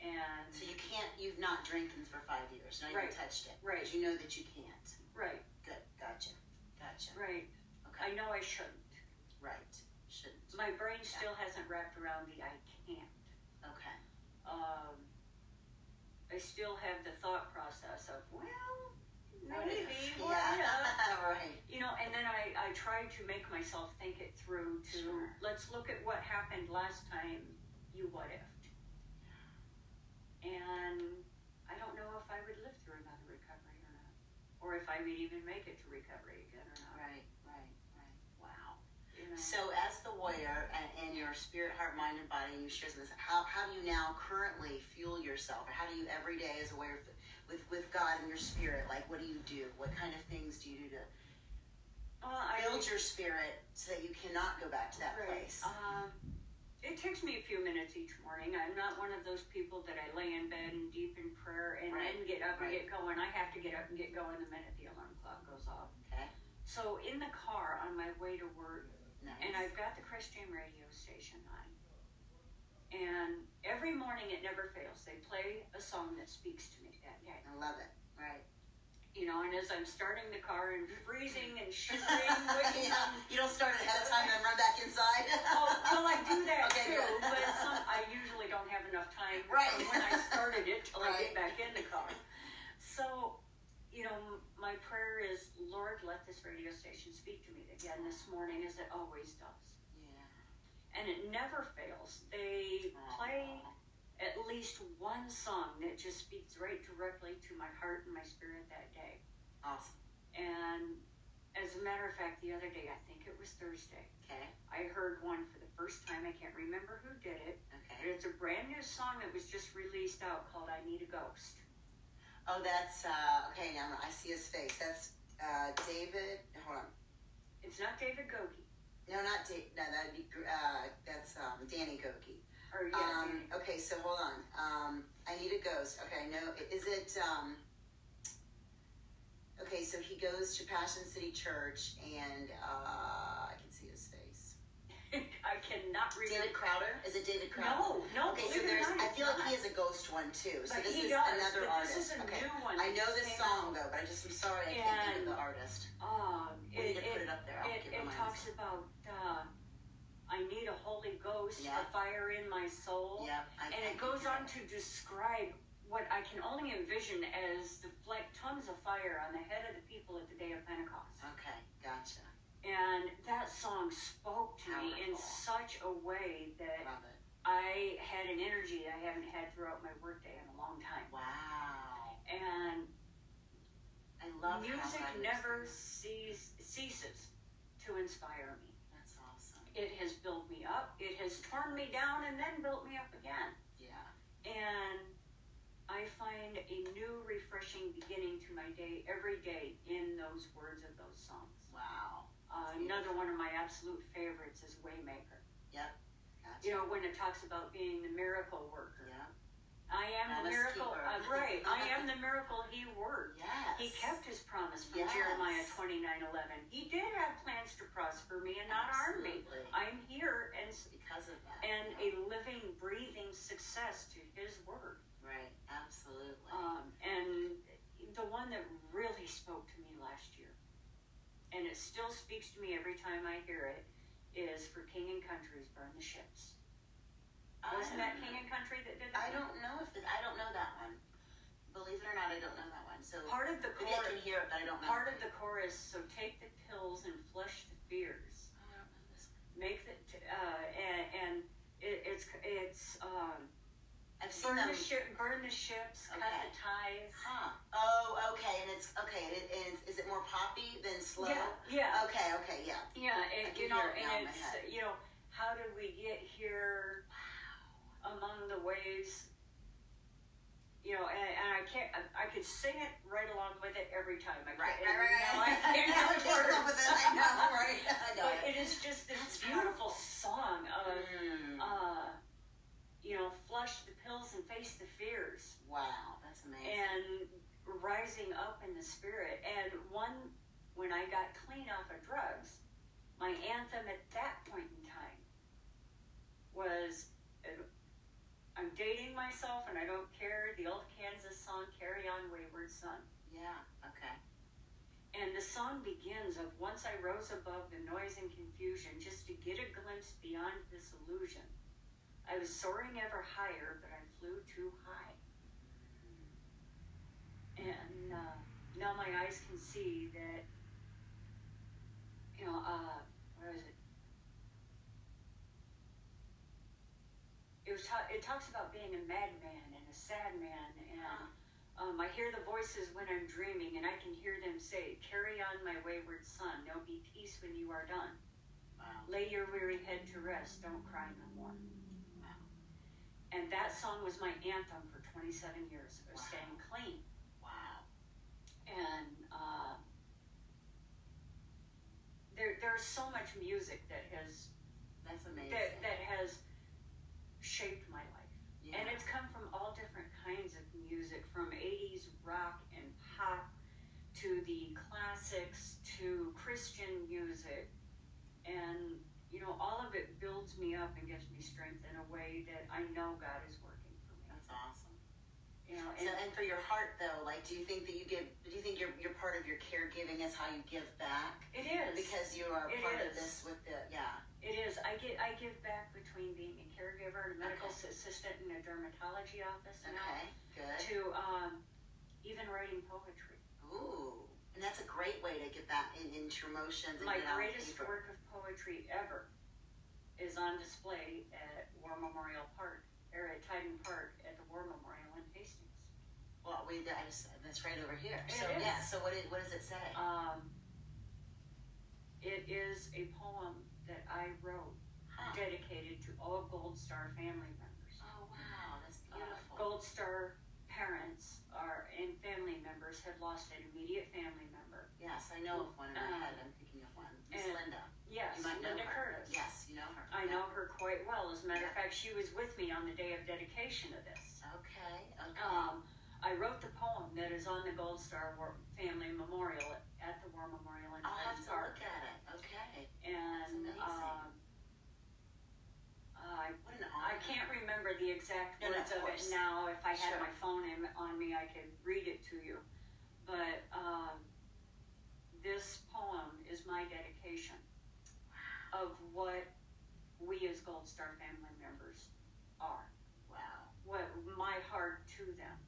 And So you can't. You've not drinking for five years. You Right. touched it. Right. Because you know that you can't. right, Good. Gotcha. Gotcha. right. Okay. I know I shouldn't. My brain still hasn't wrapped around the I can't. Okay. Um, I still have the thought process of, well, maybe, what Yeah. if? right. You know, and then I, I try to make myself think it through to Sure. let's look at what happened last time you what ifed. And I don't know if I would live through another recovery or not. Or if I would even make it to recovery again or not. Right. Right. Right. Wow. You know? So, as the warrior and, your spirit, heart, mind, and body, you share this. How, how do you now currently fuel yourself, or how do you every day as a warrior with with God and your spirit? Like, what do you do? What kind of things do you do to Well, I, build your spirit so that you cannot go back to that Right. place? Um, it takes me a few minutes each morning. I'm not one of those people that I lay in bed and deep in prayer and Right. then get up and Right. get going. I have to get up and get going the minute the alarm clock goes off. Okay. So in the car on my way to work, Nice. and I've got the Christian radio station on. And every morning it never fails. They play a song that speaks to me that day. I love it. Right. You know, and as I'm starting the car and mm-hmm. freezing and shivering, yeah. You don't start ahead of time and run back inside. Oh, well, I do that Okay, too, good. but some, I usually don't have enough time Right. from when I started it till I get back in the car. So, you know, my prayer is, Lord, let this radio station speak to me again this morning, as it always does. yeah. And it never fails. They play at least one song that just speaks right directly to my heart and my spirit that day. Awesome. And as a matter of fact, the other day, I think it was Thursday, Okay. I heard one for the first time. I can't remember who did it. Okay. But it's a brand new song that was just released out called I Need a Ghost. Oh, that's uh, okay. Now I see his face. That's uh, David. Hold on. It's not David Gogi. No, not Dave. No, that'd be uh, that's um, Danny Gokey. Or yeah, Um, Danny. okay, so hold on. Um, I need a ghost. Okay, no, is it? Um, okay, so he goes to Passion City Church, and uh, I can see his face. I cannot remember. David Crowder? Is it David Crowder? No, no. Okay, so believe it or there's. not, I feel like he has a ghost one too. So But this is does, another artist. this is a okay, new one I know this song out. though, but I just am sorry I can't think of the artist. Um, We need to it, put it, up there. I'll it, it talks about uh, I need a Holy Ghost, Yeah. a fire in my soul. Yep, I, And I it goes on to describe what I can only envision as the like tongues of fire on the head of the people at the day of Pentecost. Okay, gotcha. And that song spoke to me in such a way that I had an energy I haven't had throughout my workday in a long time. Wow. And I love how music never cease, ceases to inspire me. That's awesome. It has built me up, it has torn me down, and then built me up again. Yeah. And I find a new, refreshing beginning to my day every day in those words of those songs. Uh, another one of my absolute favorites is Waymaker. Gotcha. You know, when it talks about being the miracle worker. Yeah. I am the miracle. Uh, right. I am the miracle he worked. Yes. He kept his promise from Yes. Jeremiah twenty nine eleven. He did have plans to prosper me and not harm me. Absolutely. I'm here and because of that. and yeah. a living, breathing success to his word. right. Absolutely. Um, and the one that really spoke to me last year, and it still speaks to me every time I hear it, is for King and Country's "Burn the Ships." Wasn't that King and Country that did that? I don't know if it, I don't know that one. Believe it or not, I don't know that one. So Part of the maybe I chorus, can hear it, but I don't know. part of the chorus. So take the pills and flush the fears. Oh, I don't know this one. Make the t- uh, and, and it, it's it's um, I've seen burn them. the ship, burn the ships, cut the ties. Huh. Oh, okay. And it's okay. It, it's, is it more poppy than slow? Yeah, yeah. Okay. Okay. Yeah. Yeah, it, can you know, it and it's you know, how did we get here Wow. among the waves? You know, and, and I can't. I, I could sing it right along with it every time. I Right. Right. Right. now. I can't Now I get can't up words. with it. I know. Right. I know. But it is just this That's beautiful powerful. song of, Mm. uh, you know, flush the pills and face the fears. wow. That's amazing. and rising up in the spirit. And one, when I got clean off of drugs, my anthem at that point in time was uh, I'm dating myself and I don't care. The old Kansas song, Carry On Wayward Son. yeah. Okay. And the song begins of once I rose above the noise and confusion just to get a glimpse beyond this illusion. I was soaring ever higher, but I flew too high. And uh, now my eyes can see that, you know, uh, what is it? It was. Ta- it talks about being a madman and a sad man, and um, I hear the voices when I'm dreaming, and I can hear them say, "Carry on, my wayward son. There'll be peace when you are done. Wow. Lay your weary head to rest. Don't cry no more." And that song was my anthem for 27 years of Wow. staying clean. Wow. and uh, there there's so much music that has That's amazing. that that has shaped my life, yeah. and it's come from all different kinds of music, from '80s rock and pop to the classics to Christian music, and you know all of it builds me up and gives me strength in a way that I know God is working for me. That's awesome. You know, So, and and for your heart though, like, do you think that you give? Do you think you're you're part of your caregiving is how you give back? it is Because you are It part of this with the yeah. It is. I get. I give back between being a caregiver, and a medical Okay. assistant in a dermatology office now, Okay. Good. to um, even writing poetry. Ooh. And that's a great way to get that in, into your emotions My get it on greatest work of poetry ever is on display at War Memorial Park, or at Tyden Park at the War Memorial in Hastings. Well, we I just, that's right over here. It so is. yeah. So what, what does it say? Um, it is a poem that I wrote Huh. dedicated to all Gold Star family members. Oh wow, that's Uh, beautiful. Gold Star parents are and family members had lost an immediate family member. Yes, I know of one in my Uh, head. I'm thinking of one. Miss Linda. Yes, You might know Linda her. Curtis. Yes, you know her. I Yeah. know her quite well. As a matter of fact, she was with me on the day of dedication of this. Okay. Okay. Um, I wrote the poem that is on the Gold Star War Family Memorial at the War Memorial in I'll have to Park. look at it. Okay. And amazing. um, I I can't remember the exact No, no, words of of it now. If I had Sure. my phone in, on me, I could read it to you. But um, this poem is my dedication of what we as Gold Star family members are. Wow. What my heart to them.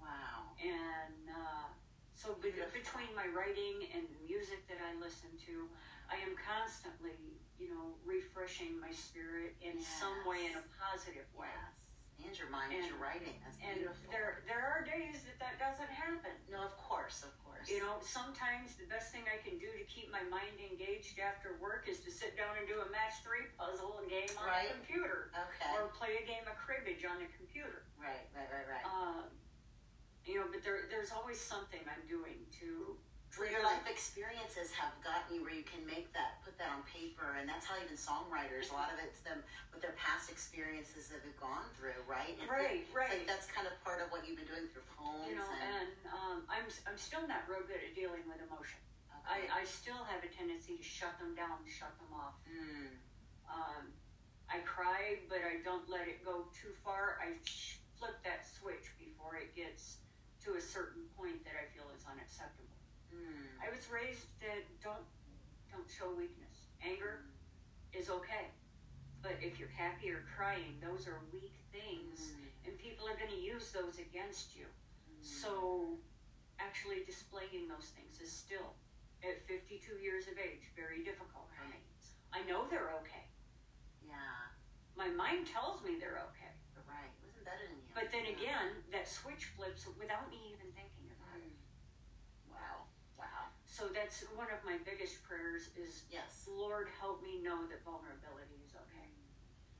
Wow. And uh, so be- between my writing and the music that I listen to, I am constantly, you know, refreshing my spirit in some way, in a positive way. Yes. And your mind and And- your writing. That's And beautiful. there, there are days that that doesn't happen. No, of course, of course. You know, sometimes the best thing I can do to keep my mind engaged after work is to sit down and do a match three puzzle game on Right. the computer, Okay. or play a game of cribbage on the computer. right, right, right, right. Um, you know, but there, there's always something I'm doing to Well, your life experiences have gotten you where you can make that, put that on paper, and that's how even songwriters, a lot of it's them with their past experiences that they've gone through, right? It's Right, right. Like that's kind of part of what you've been doing through poems you know, and. and um, I'm I'm still not real good at dealing with emotion. okay. I, I still have a tendency to shut them down, shut them off. Mm, Um, I cry, but I don't let it go too far. I sh- flip that switch before it gets to a certain point that I feel is unacceptable. Mm, I was raised that don't don't show weakness. Anger is okay, but if you're happy or crying, those are weak things, mm, and people are going to use those against you. mm. So, actually displaying those things is still, at 52 years of age, very difficult for me. I know they're okay. Yeah, My mind tells me they're okay. but right. It was embedded in you. But then Yeah. again, that switch flips without me even thinking about it. Mm. Wow, wow. So that's one of my biggest prayers is, Yes. Lord, help me know that vulnerability is okay.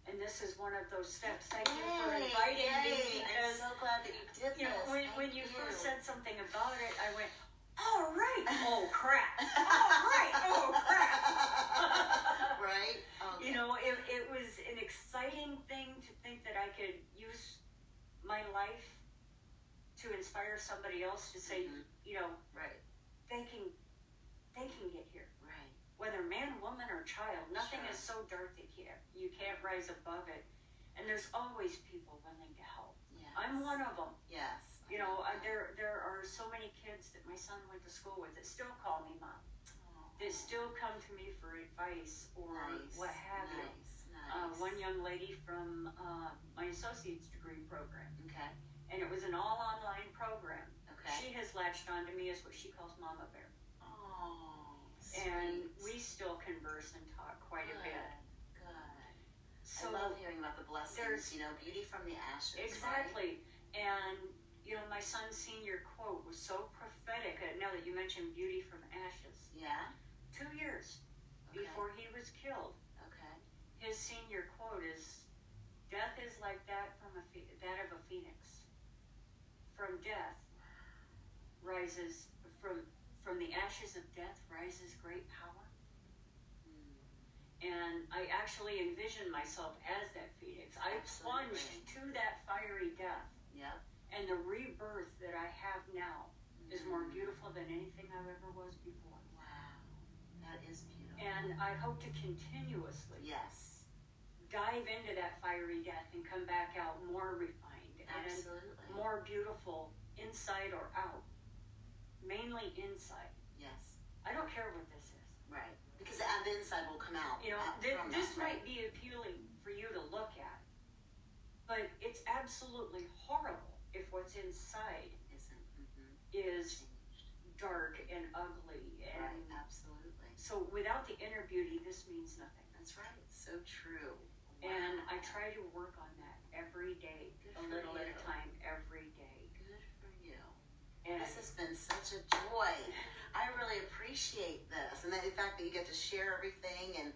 And this is one of those steps. Thank you for inviting yay. me I'm so glad that you did you know, when, when you, you first said something about it, I went, all right. Oh, crap. All right. Oh, crap. right? Okay. You know, it, it was an exciting thing to think that I could use my life to inspire somebody else to say, Mhm. you know, Right, they can, they can get here. right. Whether man, woman, or child, nothing Sure. is so dark that you can't, you can't rise above it. And there's always people willing to help. Yes. I'm one of them. Yes. You know, uh, there there are so many kids that my son went to school with that still call me mom, that still come to me for advice or Nice, what have you. nice, Uh, one young lady from uh, my associate's degree program, Okay. and it was an all online program. Okay. She has latched on to me as what she calls Mama Bear, Oh. and sweet. we still converse and talk quite a bit. Good. Good. So I love hearing about the blessings. You know, beauty from the ashes. right? Exactly. And, you know, my son's senior quote was so prophetic. Uh, Now that you mentioned beauty from ashes, Yeah. two years Okay. before he was killed, Okay. his senior quote is Death is like that from a phe- that of a phoenix. From death rises, from, from the ashes of death rises great power. Mm. And I actually envision myself as that phoenix. I Absolutely. plunged to that fiery death. Yep. And the rebirth that I have now is more beautiful than anything I ever was before. Wow. That is beautiful. And I hope to continuously yes. dive into that fiery death and come back out more refined and more beautiful inside or out. Mainly inside. Yes. I don't care what this is. Right. Because the, inside will come out. You know, out thi- this that, right? might be appealing for you to look at, but it's absolutely horrible if what's inside Isn't. Mm-hmm. is dark and ugly and Right. Absolutely. So without the inner beauty, this means nothing. That's right. So true. And I try to work on that every day, Good a little at a time, every day. Good for you. And This has been such a joy. I really appreciate this, and the fact that you get to share everything and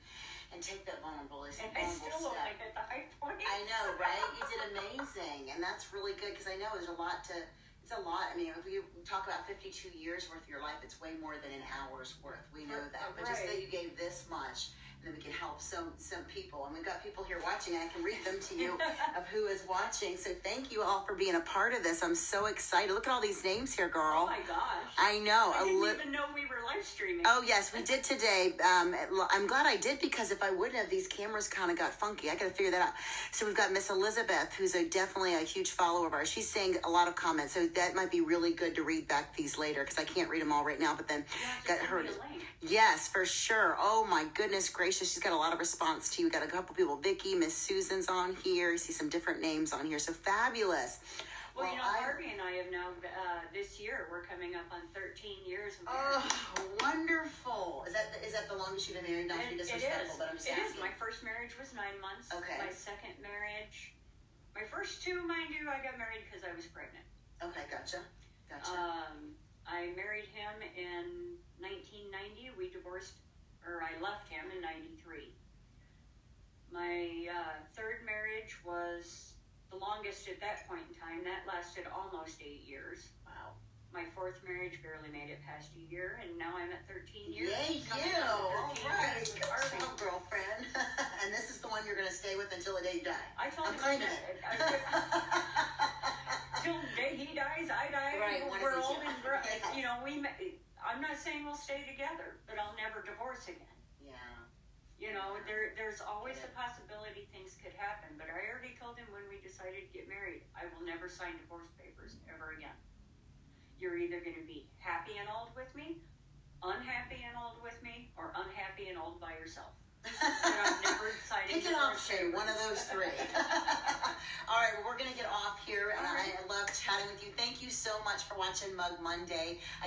and take that vulnerable, and I still step. like at the high point. I know, right? You did amazing, and that's really good because I know there's a lot to. It's a lot. I mean, if we talk about 52 years worth of your life, it's way more than an hour's worth. We know that, but just that you gave this much, then we can help some some people, and we've got people here watching. I can read them to you of who is watching. So thank you all for being a part of this. I'm so excited. Look at all these names here, girl. oh my gosh. I know. I didn't li- even know we were live streaming. Oh yes, we did today. Um, I'm glad I did because if I wouldn't have, these cameras kind of got funky. I got to figure that out. So we've got Miss Elizabeth, who's a definitely a huge follower of ours. She's saying a lot of comments, so that might be really good to read back these later because I can't read them all right now. But then You have to got her. me a link. Yes, for sure. Oh my goodness gracious, she's got a lot of response to you. Got a couple people. Vicky, Miss Susan's on here. You see some different names on here. So fabulous. Well, you know, I- Harvey and I have now, uh, this year, we're coming up on 13 years of Oh, wonderful! Is that is that the longest you've been married? Not to be it disrespectful, is. but I'm just It is. asking. My first marriage was nine months. Okay. My second marriage, my first two, mind you, I got married because I was pregnant. Okay, gotcha, gotcha. Um, I married him in 1990. We divorced, or I left him in 93. My uh, third marriage was the longest at that point in time. That lasted almost eight years. wow. My fourth marriage barely made it past a year, and now I'm at 13 years. Yay, you! All 13 right, good job, girlfriend. and this is the one you're going to stay with until the day you die. I told I'm claiming it. Till the day he dies, I die. Right, We're old and you know we. I'm not saying we'll stay together, but I'll never divorce again. yeah. You know, there there's always a possibility things could happen. But I already told him when we decided to get married, I will never sign divorce papers ever again. You're either going to be happy and old with me, unhappy and old with me, or unhappy and old by yourself. And I've never decided. Pick an option, one of those three. All right, well, we're going to get off here, and right. I love chatting with you. Thank you so much for watching Mug Monday. I